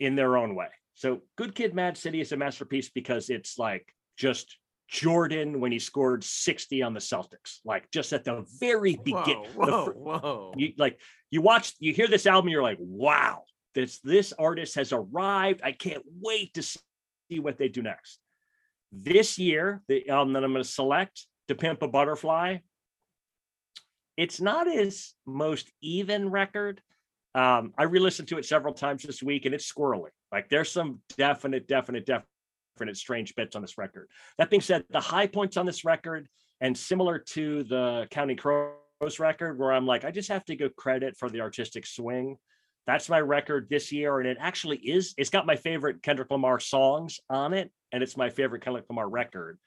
in their own way. So, Good Kid, Mad City is a masterpiece because it's like just Jordan when he scored 60 on the Celtics, like just at the very beginning. Whoa, whoa, whoa. You like you watch, you hear this album, you're like, wow, this this artist has arrived. I can't wait to see what they do next. This year, the album that I'm going to select, To Pimp a Butterfly, it's not his most even record. Um, I re-listened to it several times this week, and it's squirrely. Like there's some definite, definite, definite strange bits on this record. That being said, the high points on this record, and similar to the Counting Crows record, where I'm like, I just have to give credit for the artistic swing. That's my record this year, and it actually is. It's got my favorite Kendrick Lamar songs on it, and it's my favorite Kendrick Lamar record.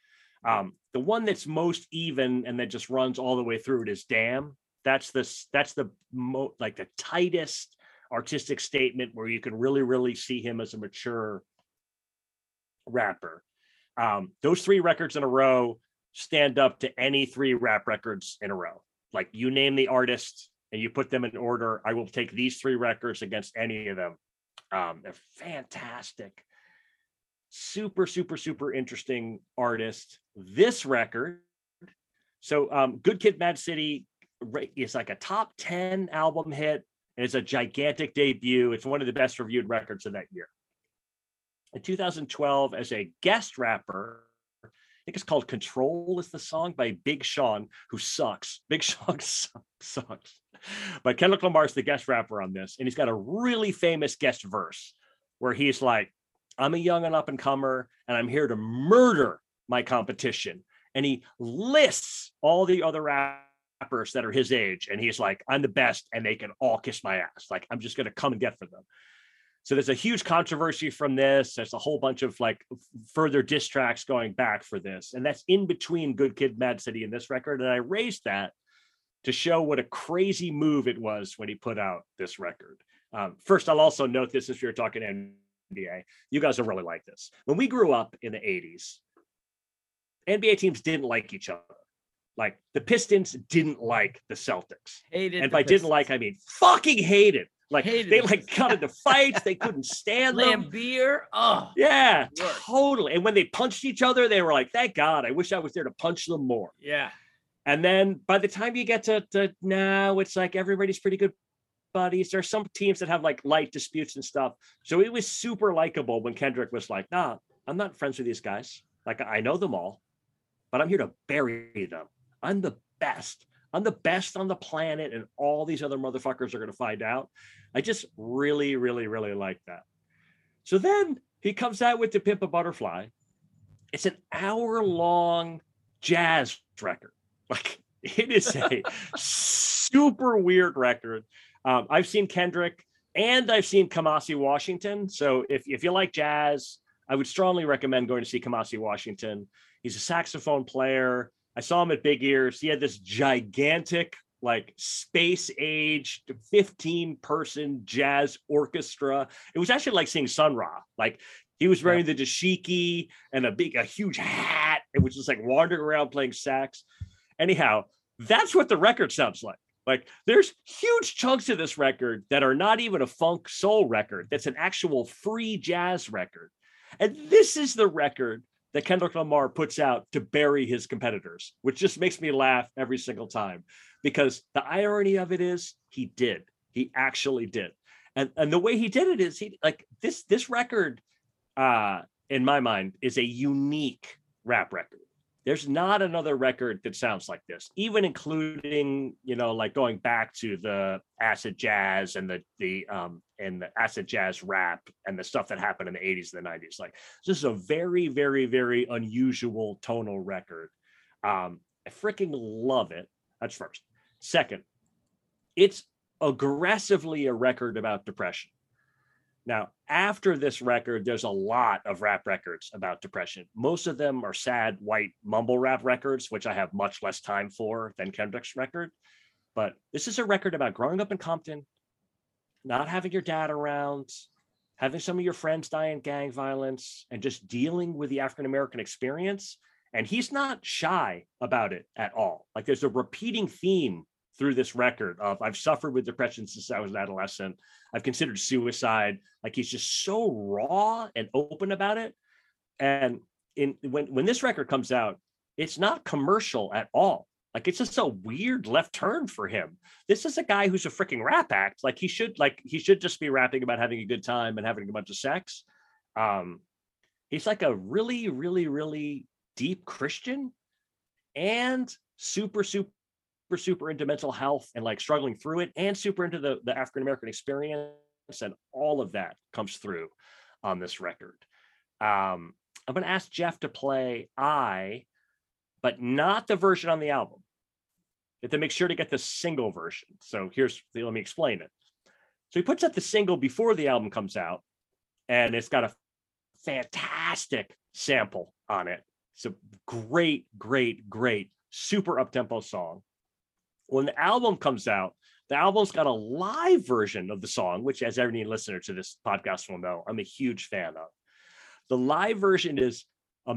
Um, the one that's most even and that just runs all the way through it is "Damn." That's this. That's the mo like the tightest artistic statement where you can really, really see him as a mature rapper. Um, those three records in a row stand up to any three rap records in a row. Like you name the artist and you put them in order, I will take these three records against any of them. Um, they're fantastic. Super super super interesting artist. This record so um good kid mad city is like a top 10 album hit it's a gigantic debut. It's one of the best reviewed records of that year. In 2012 as a guest rapper i think it's called control is the song by big sean who sucks. Big *laughs* sean su- sucks but kendrick lamar's the guest rapper on this and he's got a really famous guest verse where he's like I'm a young and up and comer, and I'm here to murder my competition. And he lists all the other rappers that are his age, and he's like, I'm the best, and they can all kiss my ass. Like, I'm just going to come and get for them. So there's a huge controversy from this. There's a whole bunch of like further diss tracks going back for this. And that's in between Good Kid, Mad City and this record. And I raised that to show what a crazy move it was when he put out this record. Um, first, I'll also note this if you're talking NBA, you guys will really like this. When we grew up in the 80s, NBA teams didn't like each other. Like the Pistons didn't like the Celtics. Hated and by didn't like, I mean fucking hated. Like Hated they like got into fights, they couldn't stand them. beer. Oh, Yeah, totally. And when they punched each other, they were like, thank God, I wish I was there to punch them more. yeah. And then by the time you get to, to now, it's like everybody's pretty good buddies. There are some teams that have like light disputes and stuff. So it was super likable when Kendrick was like, nah, I'm not friends with these guys. Like I know them all, but I'm here to bury them. I'm the best. I'm the best on the planet, and all these other motherfuckers are going to find out. I just really, really, really like that. So then he comes out with the Pimp a Butterfly. It's an hour long jazz record. Like it is a super weird record. Um, I've seen Kendrick and I've seen Kamasi Washington. So if, if you like jazz, I would strongly recommend going to see Kamasi Washington. He's a saxophone player. I saw him at Big Ears. He had this gigantic, like space age, 15 person jazz orchestra. It was actually like seeing Sun Ra. Like he was wearing the dashiki and a big, a huge hat. It was just like wandering around playing sax. Anyhow, that's what the record sounds like. Like there's huge chunks of this record that are not even a funk soul record. That's an actual free jazz record. And this is the record that Kendrick Lamar puts out to bury his competitors, which just makes me laugh every single time because the irony of it is he did. He actually did. And and the way he did it is he like this this record uh in my mind is a unique rap record there's not another record that sounds like this even including you know like going back to the acid jazz and the the um and the acid jazz rap and the stuff that happened in the 80s and the 90s like this is a very very very unusual tonal record. Um i freaking love it. That's first. Second it's aggressively a record about depression now, after this record, there's a lot of rap records about depression. Most of them are sad white mumble rap records, which I have much less time for than Kendrick's record. But this is a record about growing up in Compton, not having your dad around, having some of your friends die in gang violence, and just dealing with the African American experience. And he's not shy about it at all. Like there's a repeating theme through this record of I've suffered with depression since I was an adolescent. I've considered suicide. Like he's just so raw and open about it. And in when when this record comes out, it's not commercial at all. Like it's just a weird left turn for him. This is a guy who's a freaking rap act. Like he should like he should just be rapping about having a good time and having a bunch of sex. Um he's like a really really really deep Christian and super super super super into mental health and like struggling through it and super into the, the african american experience and all of that comes through on this record. Um, i'm going to ask jeff to play i but not the version on the album. You have to make sure to get the single version. So here's let me explain it. So he puts out the single before the album comes out and it's got a fantastic sample on it. It's a great great great super up tempo song when the album comes out, the album's got a live version of the song, which, as every listener to this podcast will know, I'm a huge fan of. The live version is a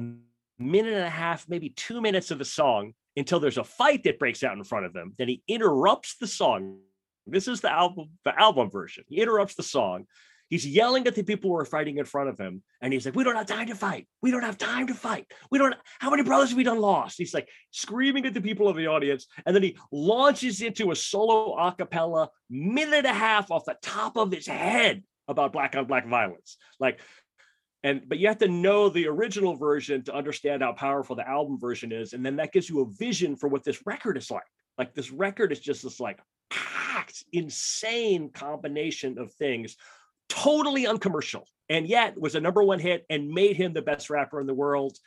minute and a half, maybe two minutes of the song until there's a fight that breaks out in front of them. Then he interrupts the song. This is the album, the album version. He interrupts the song He's yelling at the people who are fighting in front of him. And he's like, We don't have time to fight. We don't have time to fight. We don't, how many brothers have we done lost? He's like screaming at the people of the audience. And then he launches into a solo a cappella, minute and a half off the top of his head about black on black violence. Like, and but you have to know the original version to understand how powerful the album version is. And then that gives you a vision for what this record is like. Like this record is just this like packed, insane combination of things totally uncommercial, and yet was a number one hit and made him the best rapper in the world.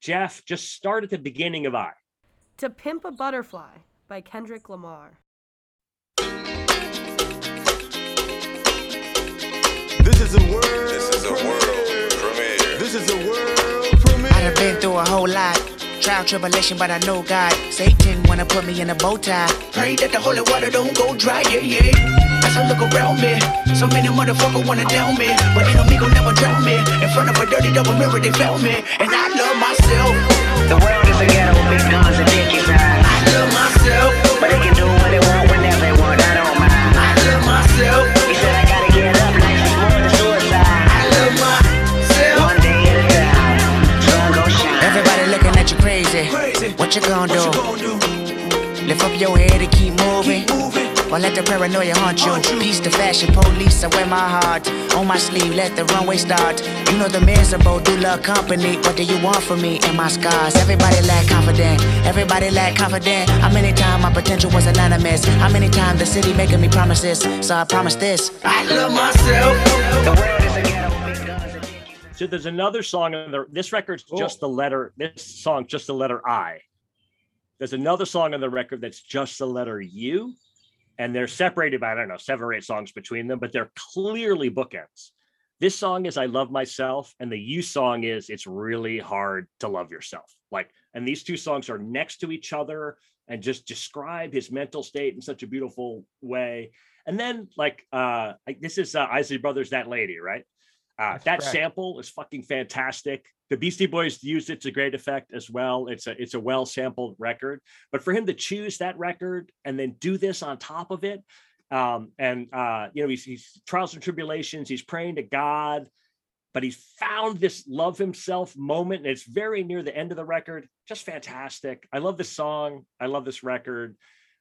Jeff, just start at the beginning of I. To Pimp a Butterfly by Kendrick Lamar. This is a world. This is a world premiere. This is a world premiere. I've been through a whole lot. Trial, tribulation, but I know God. Satan wanna put me in a bow tie. Pray that the holy water don't go dry, yeah, yeah. As I look around me, so many motherfuckers wanna down me. But they know me never drown me. In front of a dirty double mirror, they found me. And I love myself. The world is a ghetto with big guns and dick I love myself. But they can do what they want whenever they want, I don't mind. I love myself. He said I gotta get up, life is more than suicide. I love myself. One day at a time, sun gon' shine. Everybody looking at you crazy. What you gonna do? Lift up your head and keep moving. Or let the paranoia haunt you. Peace to fashion police, I wear my heart on my sleeve. Let the runway start. You know the miserable do love company. What do you want from me and my scars? Everybody lack confident. Everybody lack confident. How many times my potential was anonymous? How many times the city making me promises? So I promise this. I love myself. The world is a ghetto. So there's another song on the this record's oh. just the letter. This song just the letter I. There's another song on the record that's just the letter U, and they're separated by I don't know seven or eight songs between them, but they're clearly bookends. This song is "I Love Myself," and the You song is "It's Really Hard to Love Yourself." Like, and these two songs are next to each other and just describe his mental state in such a beautiful way. And then, like, uh, this is uh, Isley Brothers, "That Lady," right? Uh, that correct. sample is fucking fantastic. The Beastie Boys used it to great effect as well. It's a it's a well sampled record, but for him to choose that record and then do this on top of it, um, and uh, you know he's, he's trials and tribulations. He's praying to God, but he's found this love himself moment, and it's very near the end of the record. Just fantastic. I love this song. I love this record.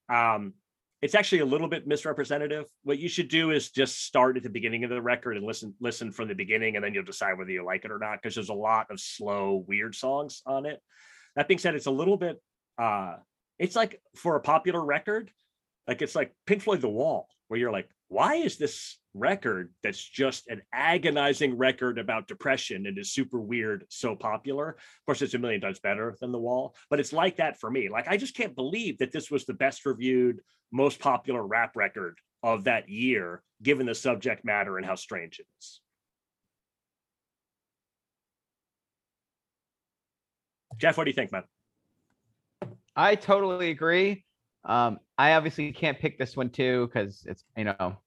Um, it's actually a little bit misrepresentative. What you should do is just start at the beginning of the record and listen listen from the beginning, and then you'll decide whether you like it or not. Because there's a lot of slow, weird songs on it. That being said, it's a little bit. uh It's like for a popular record, like it's like Pink Floyd The Wall, where you're like, why is this record that's just an agonizing record about depression and is super weird so popular? Of course, it's a million times better than The Wall, but it's like that for me. Like, I just can't believe that this was the best reviewed, most popular rap record of that year, given the subject matter and how strange it is. Jeff, what do you think, man? I totally agree. Um, I obviously can't pick this one too because it's you know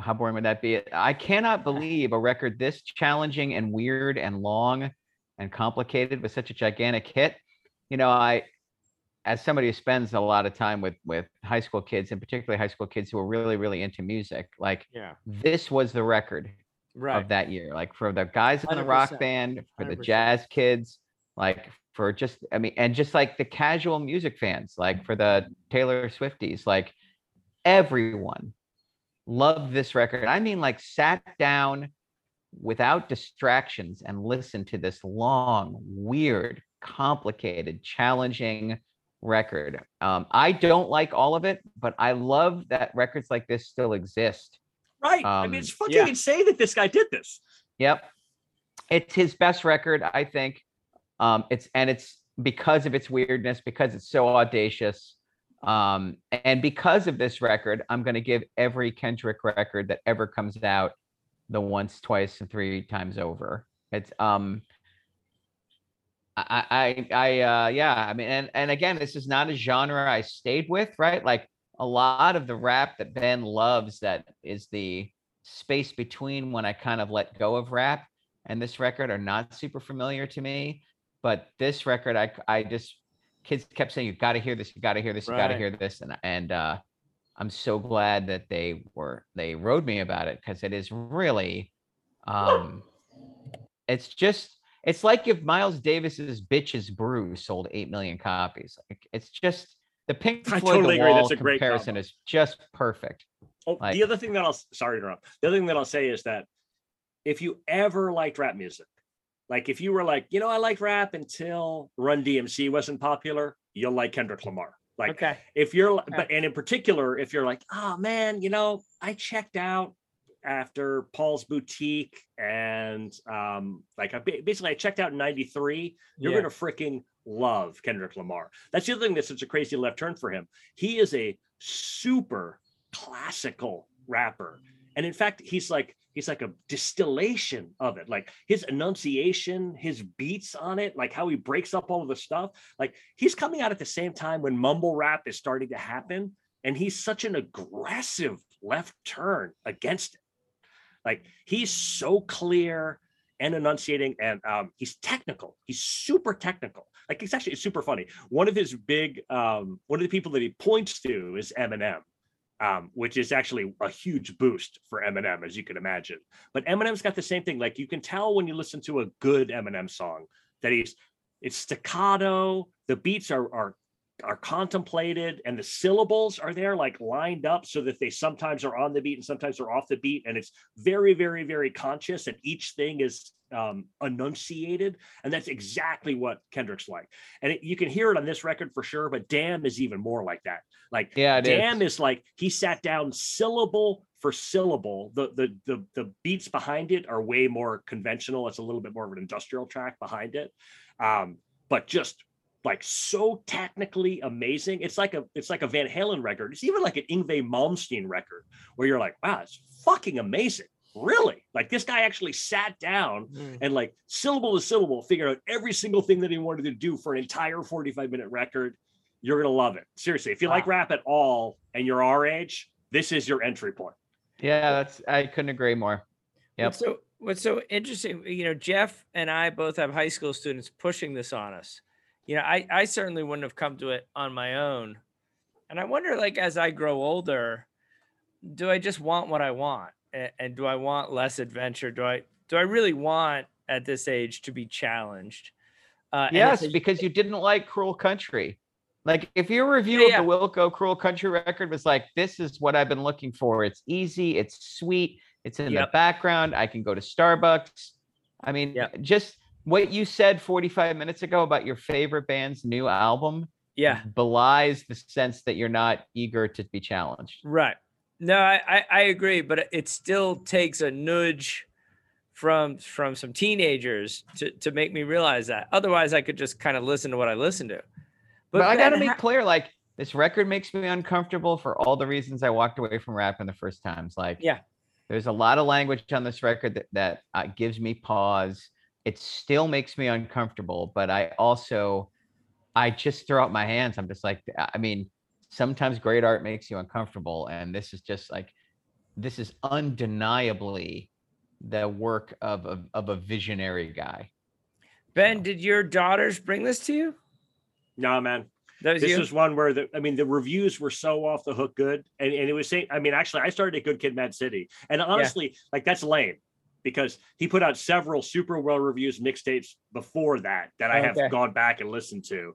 how boring would that be? I cannot believe a record this challenging and weird and long and complicated with such a gigantic hit. You know, I as somebody who spends a lot of time with with high school kids and particularly high school kids who are really really into music, like Yeah. this was the record Right. of that year. Like for the guys in the rock band, for the 100%. jazz kids, like for just, I mean, and just like the casual music fans, like for the Taylor Swifties, like everyone loved this record. I mean, like sat down without distractions and listened to this long, weird, complicated, challenging record. Um, I don't like all of it, but I love that records like this still exist. Right. I Um, mean, it's fucking yeah. insane that this guy did this. Yep. It's his best record, I think. Um, it's and it's because of its weirdness, because it's so audacious. Um, and because of this record, I'm gonna give every Kendrick record that ever comes out the once, twice, and three times over. It's um I I I uh yeah, I mean and and again, this is not a genre I stayed with, right? Like a lot of the rap that Ben loves that is the space between when I kind of let go of rap and this record are not super familiar to me. But this record, I I just kids kept saying, "You got to hear this. You got to hear this. You got to hear this," and and uh, I'm so glad that they were they wrote me about it because it is really, um, it's just it's like if Miles Davis's "Bitches Brew" sold eight million copies. Like it's just the Pink I Floyd totally The agree. That's a great comparison is just perfect. Oh, Like- the other thing that I'll sorry to interrupt. The other thing that I'll say is that if you ever liked rap music, like if you were like, you know, I like rap until Run DMC wasn't popular, you'll like Kendrick Lamar. Like Okay. if you're li- but and in particular, if you're like, oh man, you know, I checked out after Paul's Boutique and um like I basically I checked out in 93, you're Yeah. gonna freaking love Kendrick Lamar. That's the other thing that's such a crazy left turn for him. He is a super classical rapper. And in fact, he's like he's like a distillation of it. Like his enunciation, his beats on it, like how he breaks up all of the stuff. Like he's coming out at the same time when mumble rap is starting to happen. And he's such an aggressive left turn against it. Like he's so clear and enunciating, and um, he's technical. He's super technical. Like it's actually it's super funny. One of his big, um, one of the people that he points to is Eminem, um, which is actually a huge boost for Eminem, as you can imagine. But Eminem's got the same thing. Like you can tell when you listen to a good Eminem song that he's it's staccato. The beats are are are contemplated and the syllables are there like lined up so that they sometimes are on the beat and sometimes they're off the beat and it's very very very conscious and each thing is um enunciated and that's exactly what kendrick's like. And it, you can hear it on this record for sure but damn is even more like that. Like Yeah, it is. damn is like he sat down syllable for syllable. The, the the the beats behind it are way more conventional. It's a little bit more of an industrial track behind it. Um but just like so technically amazing. It's like a it's like a Van Halen record. It's even like an Yngwie Malmsteen record where you're like, wow, it's fucking amazing. Really? Like this guy actually sat down Mm. and like syllable to syllable figured out every single thing that he wanted to do for an entire 45 minute record. You're gonna love it. Seriously, if you like rap at all and you're our age, this is your entry point. Yeah, that's I couldn't agree more. Yeah. So What's so interesting, you know, Jeff and I both have high school students pushing this on us. You know, I, I certainly wouldn't have come to it on my own. And I wonder, like, as I grow older, do I just want what I want? And, and do I want less adventure? Do I do I really want at this age to be challenged? Uh, Yes, a- because you didn't like Cruel Country. Like if your review yeah. of the Wilco Cruel Country record was like, this is what I've been looking for. It's easy, it's sweet, it's in Yep. the background. I can go to Starbucks. I mean, Yep. just what you said 45 minutes ago about your favorite band's new album yeah, belies the sense that you're not eager to be challenged. right. No, I, I I agree, but it still takes a nudge from from some teenagers to to make me realize that. Otherwise, I could just kind of listen to what I listen to. But, I gotta make ha- clear, like this record makes me uncomfortable for all the reasons I walked away from rapping the first times. Like, Yeah. there's a lot of language on this record that that uh, gives me pause. It still makes me uncomfortable, but I also, I just throw up my hands. I'm just like, I mean, sometimes great art makes you uncomfortable, and this is just like, this is undeniably the work of a, of a visionary guy. Ben, did your daughters bring this to you? No, man. That was this you. is one where the I mean the reviews were so off the hook good, and, and it was saying I mean actually I started at Good Kid, Mad City, and honestly like that's lame because he put out several super well reviews mixtapes before that that I Okay. have gone back and listened to.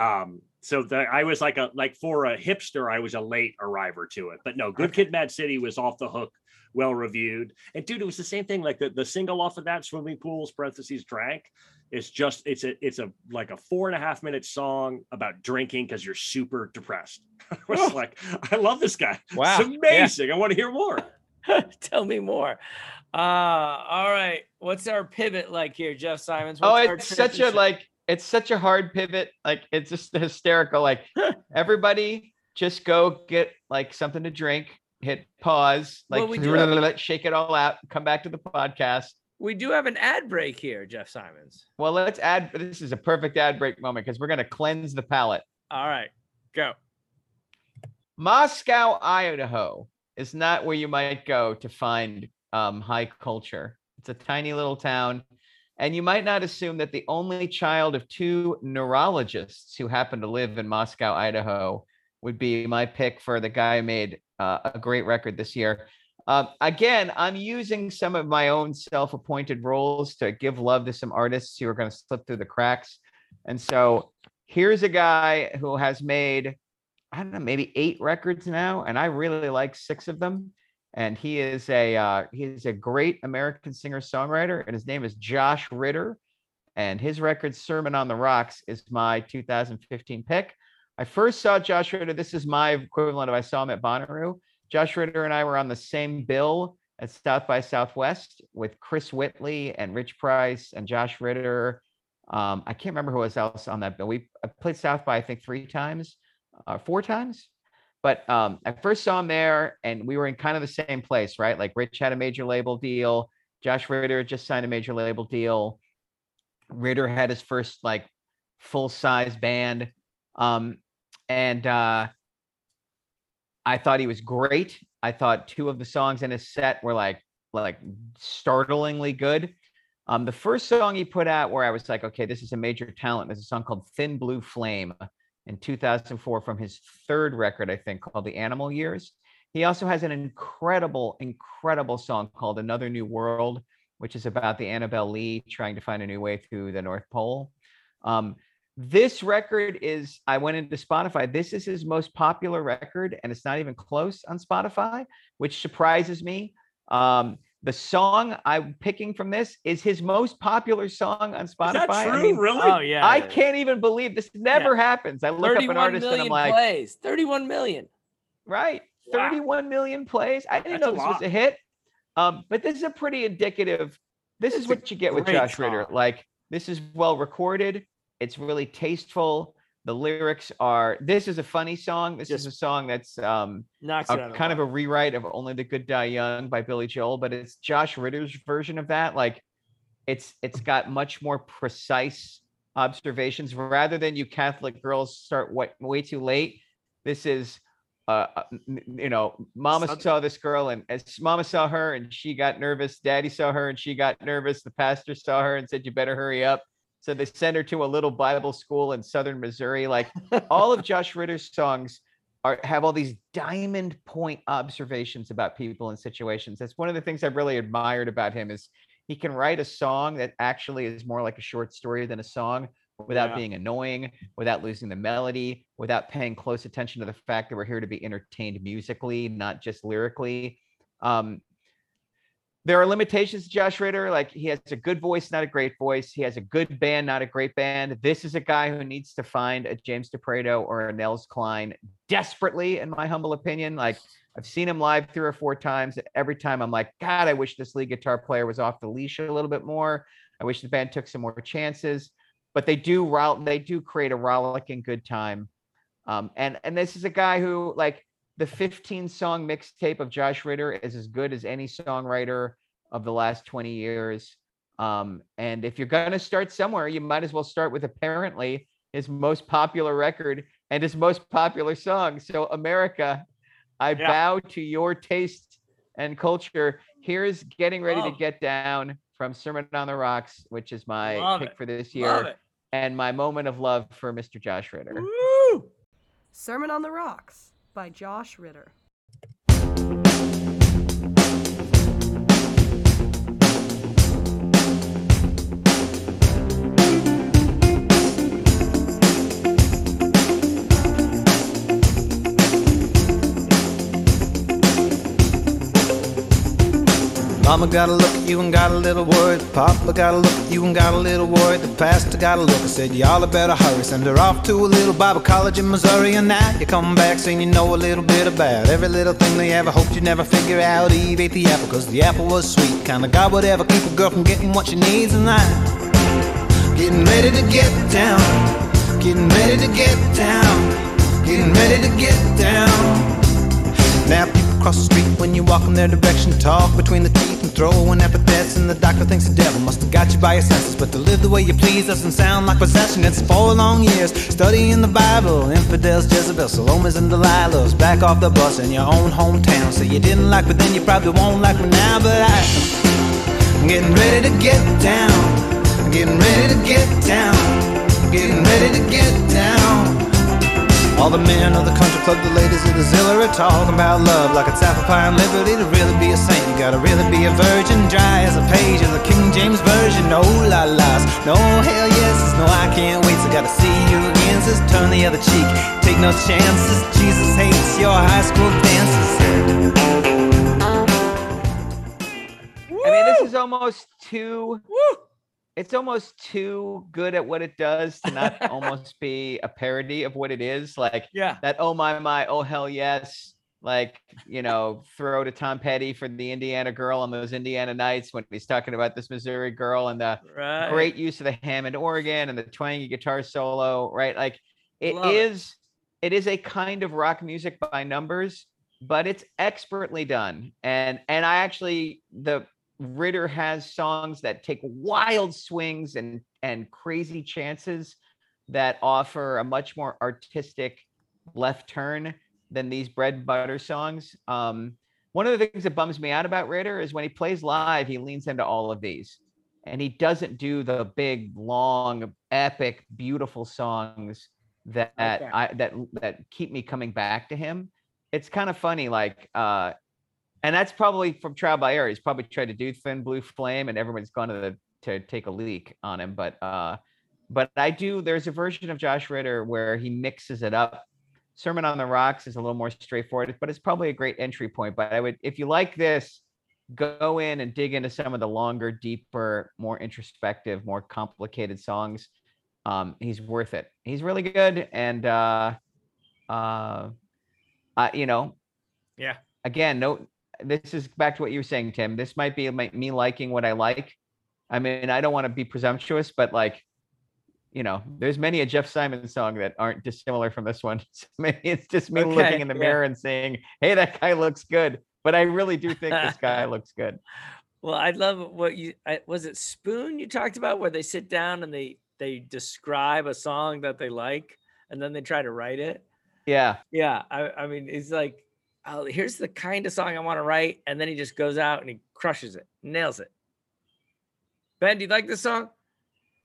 Um, so the, I was like a like for a hipster I was a late arriver to it, but no, Good Kid, Mad City was off the hook, well reviewed, and dude, it was the same thing. Like the the single off of that, swimming pools parentheses drank. It's just it's a it's a like a four and a half minute song about drinking because you're super depressed. *laughs* I was like, I love this guy. Wow. It's amazing. I want to hear more. *laughs* Tell me more. Uh, all right. What's our pivot like here, Jeff Simons? Oh, What's our it's such a like it's such a hard pivot. Like it's just *laughs* hysterical. Like *laughs* everybody just go get like something to drink, hit pause, Well, like we *laughs* do have- shake it all out, come back to the podcast. We do have an ad break here, Jeff Simons. Well, let's add this is a perfect ad break moment because we're gonna cleanse the palate. All right, go. Moscow, Idaho is not where you might go to find um, high culture. It's a tiny little town. And you might not assume that the only child of two neurologists who happen to live in Moscow, Idaho, would be my pick for the guy who made uh, a great record this year. Um, again, I'm using some of my own self appointed roles to give love to some artists who are going to slip through the cracks. And so here's a guy who has made I don't know, maybe eight records now, and I really like six of them. And he is a uh, he is a great American singer songwriter, and his name is Josh Ritter. And his record "Sermon on the Rocks" is my 2015 pick. I first saw Josh Ritter. This is my equivalent of I saw him at Bonnaroo. Josh Ritter and I were on the same bill at South by Southwest with Chris Whitley and Rich Price and Josh Ritter. Um, I can't remember who was else on that bill. We played South by I think three times uh, four times. But um, I first saw him there, and we were in kind of the same place, right? Like Rich had a major label deal. Josh Ritter just signed a major label deal. Ritter had his first like full size band, um, and uh, I thought he was great. I thought two of the songs in his set were like like startlingly good. Um, the first song he put out where I was like, okay, this is a major talent. There's a song called Thin Blue Flame in 2004 from his third record, I think, called The Animal Years. He also has an incredible, incredible song called Another New World, which is about the Annabelle Lee trying to find a new way through the North Pole. Um, this record is, I went into Spotify. This is his most popular record, and it's not even close on Spotify, which surprises me. Um, the song I'm picking from this is his most popular song on Spotify. Is that I true? mean, really? Oh yeah. I can't even believe this never happens. I look up an artist and I'm like, plays. 31 million. right, Wow. 31 million plays. I didn't That's know this was a hit. Um, but this is a pretty indicative. This is It's a what you get with great Josh Ritter. Like this is well recorded. It's really tasteful. The lyrics are. This is a funny song. This is a song that's um Knocks a, kind of a rewrite of "Only the Good Die Young" by Billy Joel, but it's Josh Ritter's version of that. Like, it's it's got much more precise observations rather than you Catholic girls start way, way too late. This is uh, you know, Mama saw this girl, and as Mama saw her, and she got nervous. Daddy saw her, and she got nervous. The pastor saw her and said, "You better hurry up." So they sent her to a little Bible school in southern Missouri. Like all of *laughs* Josh Ritter's songs are have all these diamond point observations about people and situations. That's one of the things I've really admired about him is he can write a song that actually is more like a short story than a song without Yeah. being annoying, without losing the melody, without paying close attention to the fact that we're here to be entertained musically, not just lyrically. Um, there are limitations to Josh Ritter. Like he has a good voice, not a great voice. He has a good band, not a great band. This is a guy who needs to find a James DePreto or a Nels Cline desperately, in my humble opinion. Like I've seen him live three or four times. Every time I'm like, God, I wish this lead guitar player was off the leash a little bit more. I wish the band took some more chances. But they do rol- they do create a rollicking good time. Um, and and this is a guy who like the 15 song mixtape of Josh Ritter is as good as any songwriter of the last 20 years. Um, and if you're gonna start somewhere, you might as well start with apparently his most popular record and his most popular song. So America, I Yeah. bow to your taste and culture. Here's getting ready to get down from Sermon on the Rocks, which is my Love pick it. for this Love year, it. and my moment of love for Mr. Josh Ritter. Woo! Sermon on the Rocks by Josh Ritter. Mama got a look at you and got a little worried. Papa got a look at you and got a little worried. The pastor got a look and said, Y'all better hurry. Send her off to a little Bible college in Missouri. And now you come back saying you know a little bit about every little thing they ever hoped you'd never figure out. Eve ate the apple because the apple was sweet. Kind of God would ever keep a girl from getting what she needs. And I'm getting ready to get down. Getting ready to get down. Getting ready to get down. Now people cross the street when you walk in their direction, talk between the teeth and throw throwing epithets, and the doctor thinks the devil must have got you by your senses. But to live the way you please doesn't sound like possession. It's four long years studying the Bible, infidels, Jezebel, Salomes, and Delilahs. Back off the bus in your own hometown. So you didn't like me then, you probably won't like me now. But I, I'm getting ready to get down. I'm getting ready to get down. I'm Getting ready to get down. All the men of the country club, the ladies of the Zilla are talking about love like it's apple pie and liberty. To really be a saint, you gotta really be a virgin. Dry as a page of the King James Version. No la la's, no hell yeses, no I can't wait. So gotta see you again, sis. Turn the other cheek, take no chances. Jesus hates your high school dances. I mean, this is almost too. It's almost too good at what it does to not *laughs* almost be a parody of what it is. Like Yeah. that. Oh my my. Oh hell yes. Like you know, throw to Tom Petty for the Indiana girl on those Indiana nights when he's talking about this Missouri girl and the Right. great use of the Hammond organ and the twangy guitar solo. Right. Like it Love it. is. It is a kind of rock music by numbers, but it's expertly done. And and I actually the Ritter has songs that take wild swings and and crazy chances that offer a much more artistic left turn than these bread and butter songs. Um, one of the things that bums me out about Ritter is when he plays live, he leans into all of these, and he doesn't do the big, long, epic, beautiful songs that Okay. I that that keep me coming back to him. It's kind of funny, like uh and that's probably from trial by error. He's probably tried to do Thin Blue Flame, and everyone's gone to the to take a leak on him. But uh, but I do. There's a version of Josh Ritter where he mixes it up. Sermon on the Rocks is a little more straightforward, but it's probably a great entry point. But I would, if you like this, go in and dig into some of the longer, deeper, more introspective, more complicated songs. Um, he's worth it. He's really good, and uh, uh, uh, you know, Yeah. again, no, this is back to what you were saying, Tim. This might be my, me liking what I like. I mean, I don't want to be presumptuous, but like, you know, there's many a Jeff Simon song that aren't dissimilar from this one. *laughs* So maybe it's just me Okay, looking in the yeah. mirror and saying, "Hey, that guy looks good." But I really do think this *laughs* guy looks good. Well, I love what you I, was it Spoon you talked about where they sit down and they they describe a song that they like and then they try to write it. Yeah. Yeah, I, I mean, it's like, oh, here's the kind of song I want to write, and then he just goes out and he crushes it, nails it. Ben, do you like this song?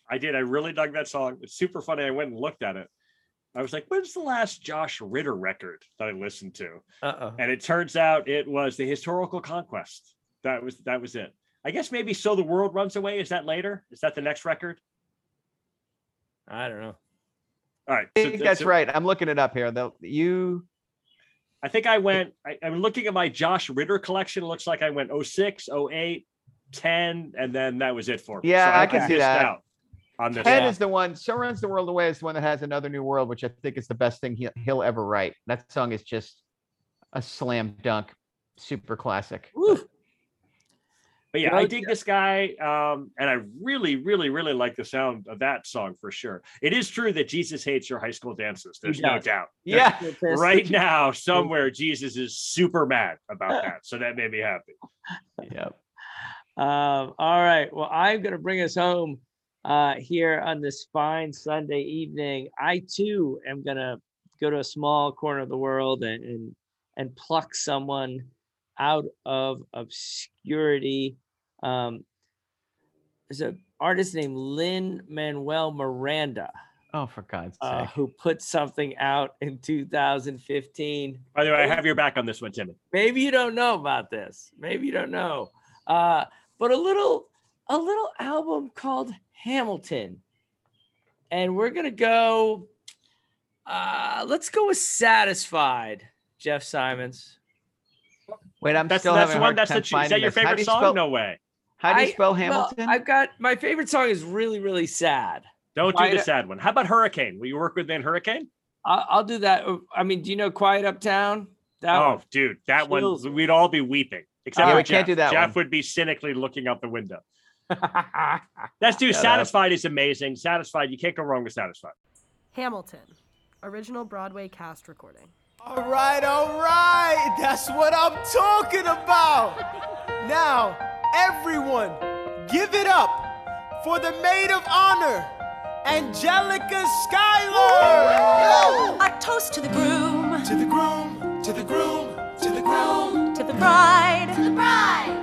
I did. I really dug that song. It's super funny. I went and looked at it. I was like, when's the last Josh Ritter record that I listened to? Uh-oh. And it turns out it was the Historical Conquest. That was that was it. I guess maybe So the World Runs Away. Is that later? Is that the next record? I don't know. All right. I think that's so- right. I'm looking it up here. Though you I think I went, I, I'm looking at my Josh Ritter collection. It looks like I went 06, 08, 10, and then that was it for me. Yeah, So I can see that. out on this. Ted one. is the one. So runs the world away is the one that has another new world, which I think is the best thing he, he'll ever write. That song is just a slam dunk, super classic. But yeah, I dig this guy. Um, and I really, really, really like the sound of that song for sure. It is true that Jesus hates your high school dances. There's no doubt. Yeah. Right now, somewhere *laughs* Jesus is super mad about that. So that made me happy. Yep. Um, all right. Well, I'm going to bring us home uh, here on this fine Sunday evening. I too am going to go to a small corner of the world and, and and pluck someone out of obscurity. Um, there's an artist named Lin-Manuel Miranda Oh, for God's uh, sake. who put something out in 2015. By the way, I have your back on this one, Timmy. Maybe you don't know about this. Maybe you don't know. Uh, but a little a little album called Hamilton. And we're gonna go uh let's go with Satisfied, Jeff Simons. Wait, I'm That's still that's having the a one. hard That's time the, is that your this. Favorite you song? spell- No way. How do you I- spell well, Hamilton? I've got my favorite song is really, really sad. Don't do Quiet the sad one. How about Hurricane? Will you work with me in Hurricane? I'll, I'll do that. Uh, I mean, do you know Quiet Uptown? That oh, one. dude, that Chills. one we'd all be weeping. Except Yeah, for we can't Jeff. do that Jeff one. would be cynically looking out the window. *laughs* That's dude. Shut up. Satisfied is amazing. Satisfied, you can't go wrong with Satisfied. Hamilton, original Broadway cast recording. All right, all right. That's what I'm talking about. Now, everyone, give it up for the maid of honor, Angelica Schuyler. A toast to the groom, To the groom, to the groom, to the groom, to the bride, to the bride, to the bride.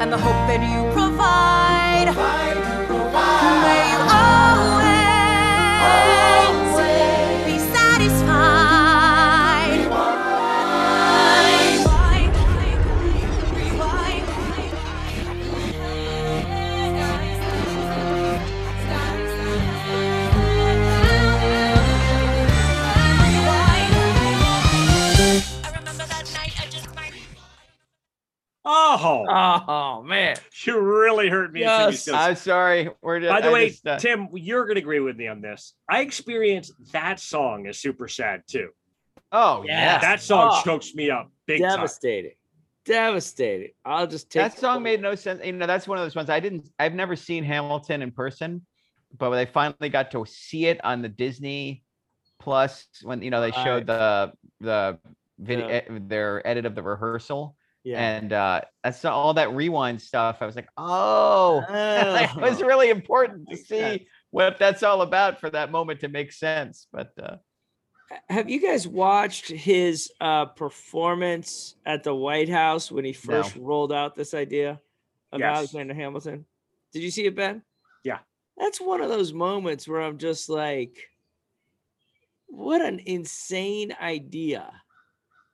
And the hope that you provide. Provide, May you always be satisfied. Oh, Oh man. *laughs* you really hurt me. Yes. I'm sorry. We're just, By the I way, just, uh, Tim, you're going to agree with me on this. I experienced that song as super sad too. oh Yeah. yeah, That song Oh. chokes me up big time. Devastating. Devastating. I'll just take that song made no sense. You know, that's one of those ones I didn't. I've never seen Hamilton in person, but when I finally got to see it on the Disney Plus when you know they showed the the video Yeah. eh, their edit of the rehearsal yeah. and uh that's all that rewind stuff. I was like, oh, *laughs* it was Oh. really important to see what that's all about for that moment to make sense. But uh Have you guys watched his uh, performance at the White House when he No. first rolled out this idea of Yes. Alexander Hamilton? Did you see it, Ben? Yeah. That's one of those moments where I'm just like, what an insane idea.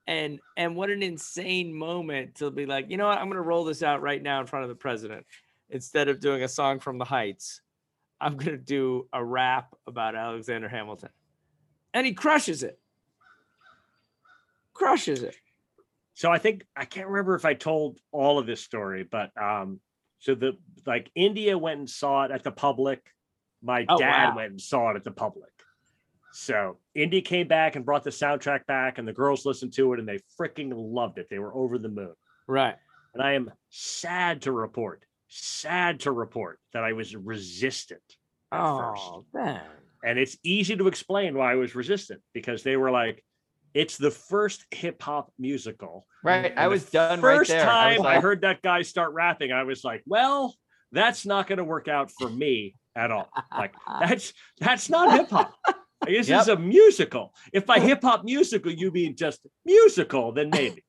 And and what an insane moment to be like, you know what? I'm gonna roll this out right now in front of the president instead of doing a song from the heights. I'm gonna do a rap about Alexander Hamilton. And he crushes it. Crushes it. so I think I can't remember if I told all of this story, but um, so the like India went and saw it at the public. My Oh, dad wow. went and saw it at the public. So India came back and brought the soundtrack back, and the girls listened to it and they freaking loved it. They were over the moon. Right. And I am sad to report, sad to report that I was resistant at first. Oh, Ben. And it's easy to explain why I was resistant because they were like, It's the first hip hop musical. Right. Mm-hmm. And I was done right First there. I time I, like- heard that guy start rapping, I was like, well, that's not going to work out for me at all. Like that's that's not hip hop. *laughs* This is a musical. If by hip hop musical you mean just musical, then *laughs* maybe.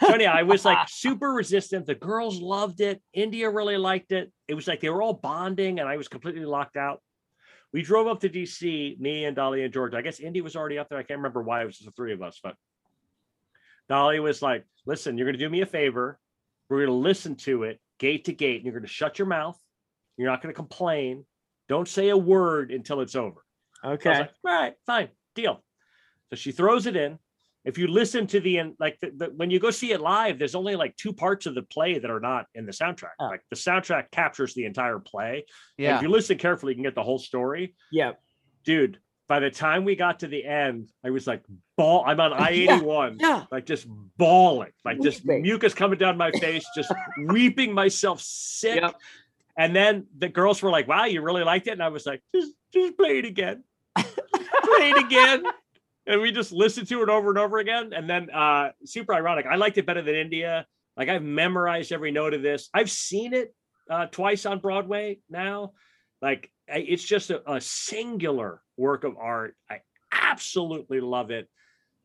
So anyhow, I was like super resistant. The girls loved it. India really liked it. It was like they were all bonding, and I was completely locked out. We drove up to DC, me and Dolly and George. I guess Indy was already up there. I can't remember why it was just the three of us, but Dolly was like, listen, you're going to do me a favor. We're going to listen to it gate to gate. And you're going to shut your mouth. You're not going to complain. Don't say a word until it's over. Okay. like, all right, fine, deal. So she throws it in. If you listen to the like the, the, when you go see it live, there's only like two parts of the play that are not in the soundtrack. Oh. Like the soundtrack captures the entire play. And Yeah. if you listen carefully, you can get the whole story. Yeah. Dude, by the time we got to the end, I was like ball. I'm on *laughs* I 81. yeah. Like just bawling, like just Weeping. mucus coming down my face, just *laughs* weeping myself sick. And then the girls were like, wow, you really liked it. And I was like, just, just play it again. Play it again. And we just listened to it over and over again. And then uh super ironic. I liked it better than India. Like I've memorized every note of this. I've seen it uh twice on Broadway now. Like I- it's just a, a singular work of art. I absolutely love it.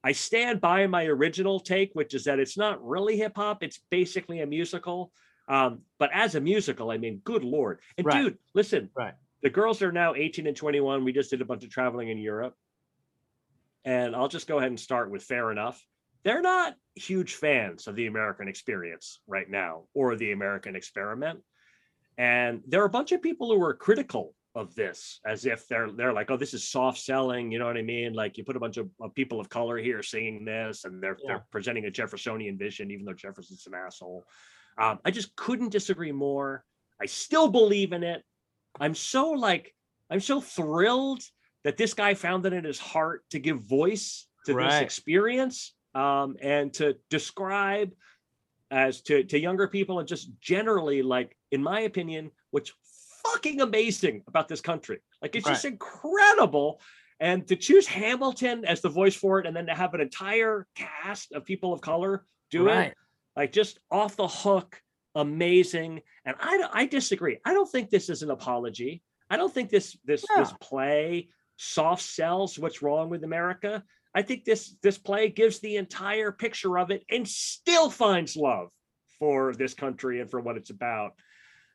I stand by my original take, which is that it's not really hip hop. It's basically a musical. Um, but as a musical, I mean, good lord. And Right. dude, listen, Right. The girls are now 18 and 21. We just did a bunch of traveling in Europe. And I'll just go ahead and start with fair enough. They're not huge fans of the American experience right now or the American experiment. And there are a bunch of people who are critical of this as if they're they're like, oh, this is soft selling, you know what I mean? Like you put a bunch of, of people of color here singing this, and they're Yeah. they're presenting a Jeffersonian vision, even though Jefferson's an asshole. Um, I just couldn't disagree more. I still believe in it. I'm so like, I'm so thrilled that this guy found it in his heart to give voice to this experience um, and to describe as to, to younger people and just generally like, in my opinion, what's fucking amazing about this country. Like it's just incredible. And to choose Hamilton as the voice for it and then to have an entire cast of people of color do Right. it, like just off the hook, amazing. And I, I disagree. I don't think this is an apology. I don't think this this this play soft sells what's wrong with America. I think this this play gives the entire picture of it and still finds love for this country and for what it's about.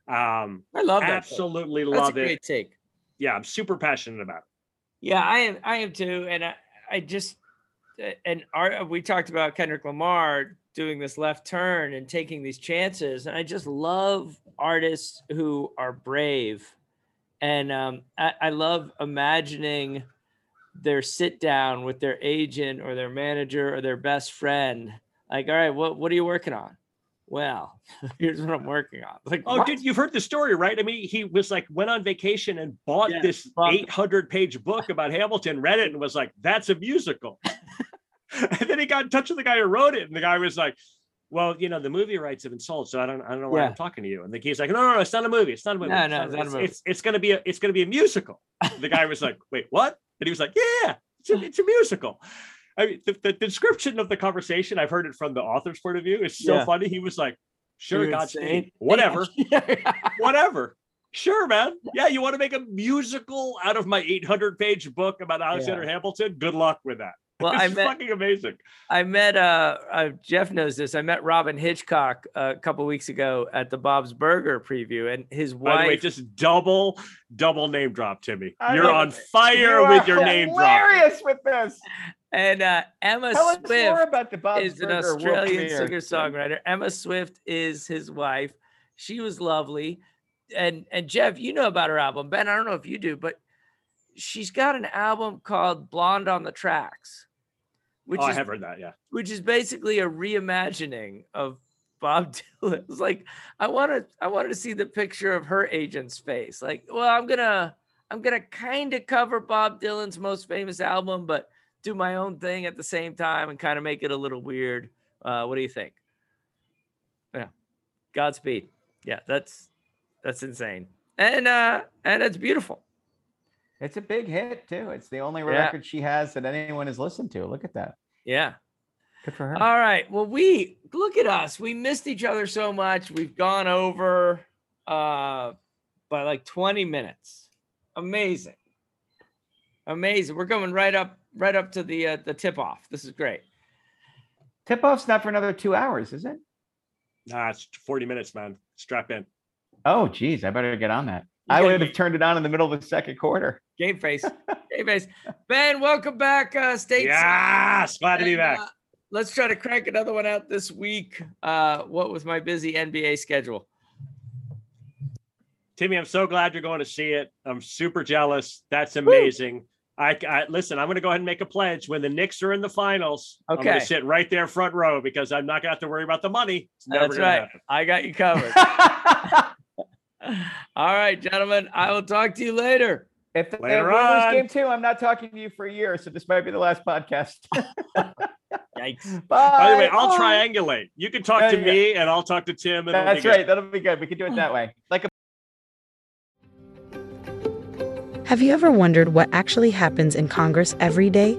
Um, I love absolutely That's a love great it. take. Yeah, I'm super passionate about it. Yeah, I am. I am too, and I, I just and our, we talked about Kendrick Lamar doing this left turn and taking these chances, and I just love artists who are brave, and um, I, I love imagining their sit down with their agent or their manager or their best friend. Like, all right, what what are you working on? Well, *laughs* here's what I'm working on. Like, Oh, what? dude, you've heard the story, right? I mean, he was like went on vacation and bought Yeah, this 800 page book about Hamilton, read it, and was like, "That's a musical." *laughs* and then he got in touch with the guy who wrote it, and the guy was like, "Well, you know, the movie rights have been sold, so I don't, I don't know why Yeah. I'm talking to you." And the kid's like, "No, no, no, it's not a movie. It's not a movie. No, it's no, not, it's not a it's, movie." It's, it's gonna be a, it's gonna be a musical." The guy was like, *laughs* "Wait, what?" And he was like, "Yeah, it's a, it's a musical." I mean, the, the description of the conversation, I've heard it from the author's point of view, is so Yeah. funny. He was like, "Sure, Godspeed, *laughs* whatever." whatever. Sure, man. Yeah, you want to make a musical out of my 800 page book about Alexander Hamilton? Good luck with that. Well, *laughs* it's I met- fucking amazing. I met uh, uh Jeff knows this. I met Robyn Hitchcock uh, a couple weeks ago at the Bob's Burger preview, and his wife. By the way, wife. just double, double name drop, Timmy. I You're on it. fire You with your name drop. hilarious with this. and uh, Emma Tell us more Swift about the Bob's is an Burger world Australian singer songwriter. Emma Swift is his wife. She was lovely, and and Jeff, you know about her album. Ben, I don't know if you do, but she's got an album called Blonde on the Tracks, which oh, I have heard that. Yeah. which is basically a reimagining of Bob *laughs* Dylan. It's like I want to I wanted to see the picture of her agent's face. Like, well, I'm gonna I'm gonna kind of cover Bob Dylan's most famous album, but do my own thing at the same time and kind of make it a little weird. Uh, what do you think? Yeah, Godspeed. Yeah, that's that's insane, and uh, and it's beautiful. It's a big hit too. It's the only Yeah. record she has that anyone has listened to. Look at that. Yeah. Good for her. All right. Well, we look at us. We missed each other so much. We've gone over uh by like 20 minutes. Amazing. Amazing. We're going right up right up to the uh, the tip off. This is great. Tip off's not for another two hours, is it? Nah, it's 40 minutes, man. Strap in. Oh, geez, I better get on that. You I would have turned it on in the middle of the second quarter. Game face. *laughs* Game face. Ben, welcome back. Uh state. Yes, glad to be back. let's try to crank another one out this week. Uh what was my busy NBA schedule? Timmy, I'm so glad you're going to see it. I'm super jealous. That's amazing. I, I listen. I'm going to go ahead and make a pledge. When the Knicks are in the finals, I'm going Okay. to sit right there front row because I'm not going to have to worry about the money. It's never That's going right. happen. I got you covered. *laughs* All right, gentlemen. I will talk to you later. If the Later if we lose on. game two, I'm not talking to you for a year, so this might be the last podcast. *laughs* Yikes. Bye. By the way, I'll Bye. triangulate. You can talk There to you go. me, and I'll talk to Tim. And it'll be That's good. right. That'll be good. We can do it that way. Like a Have you ever wondered what actually happens in Congress every day?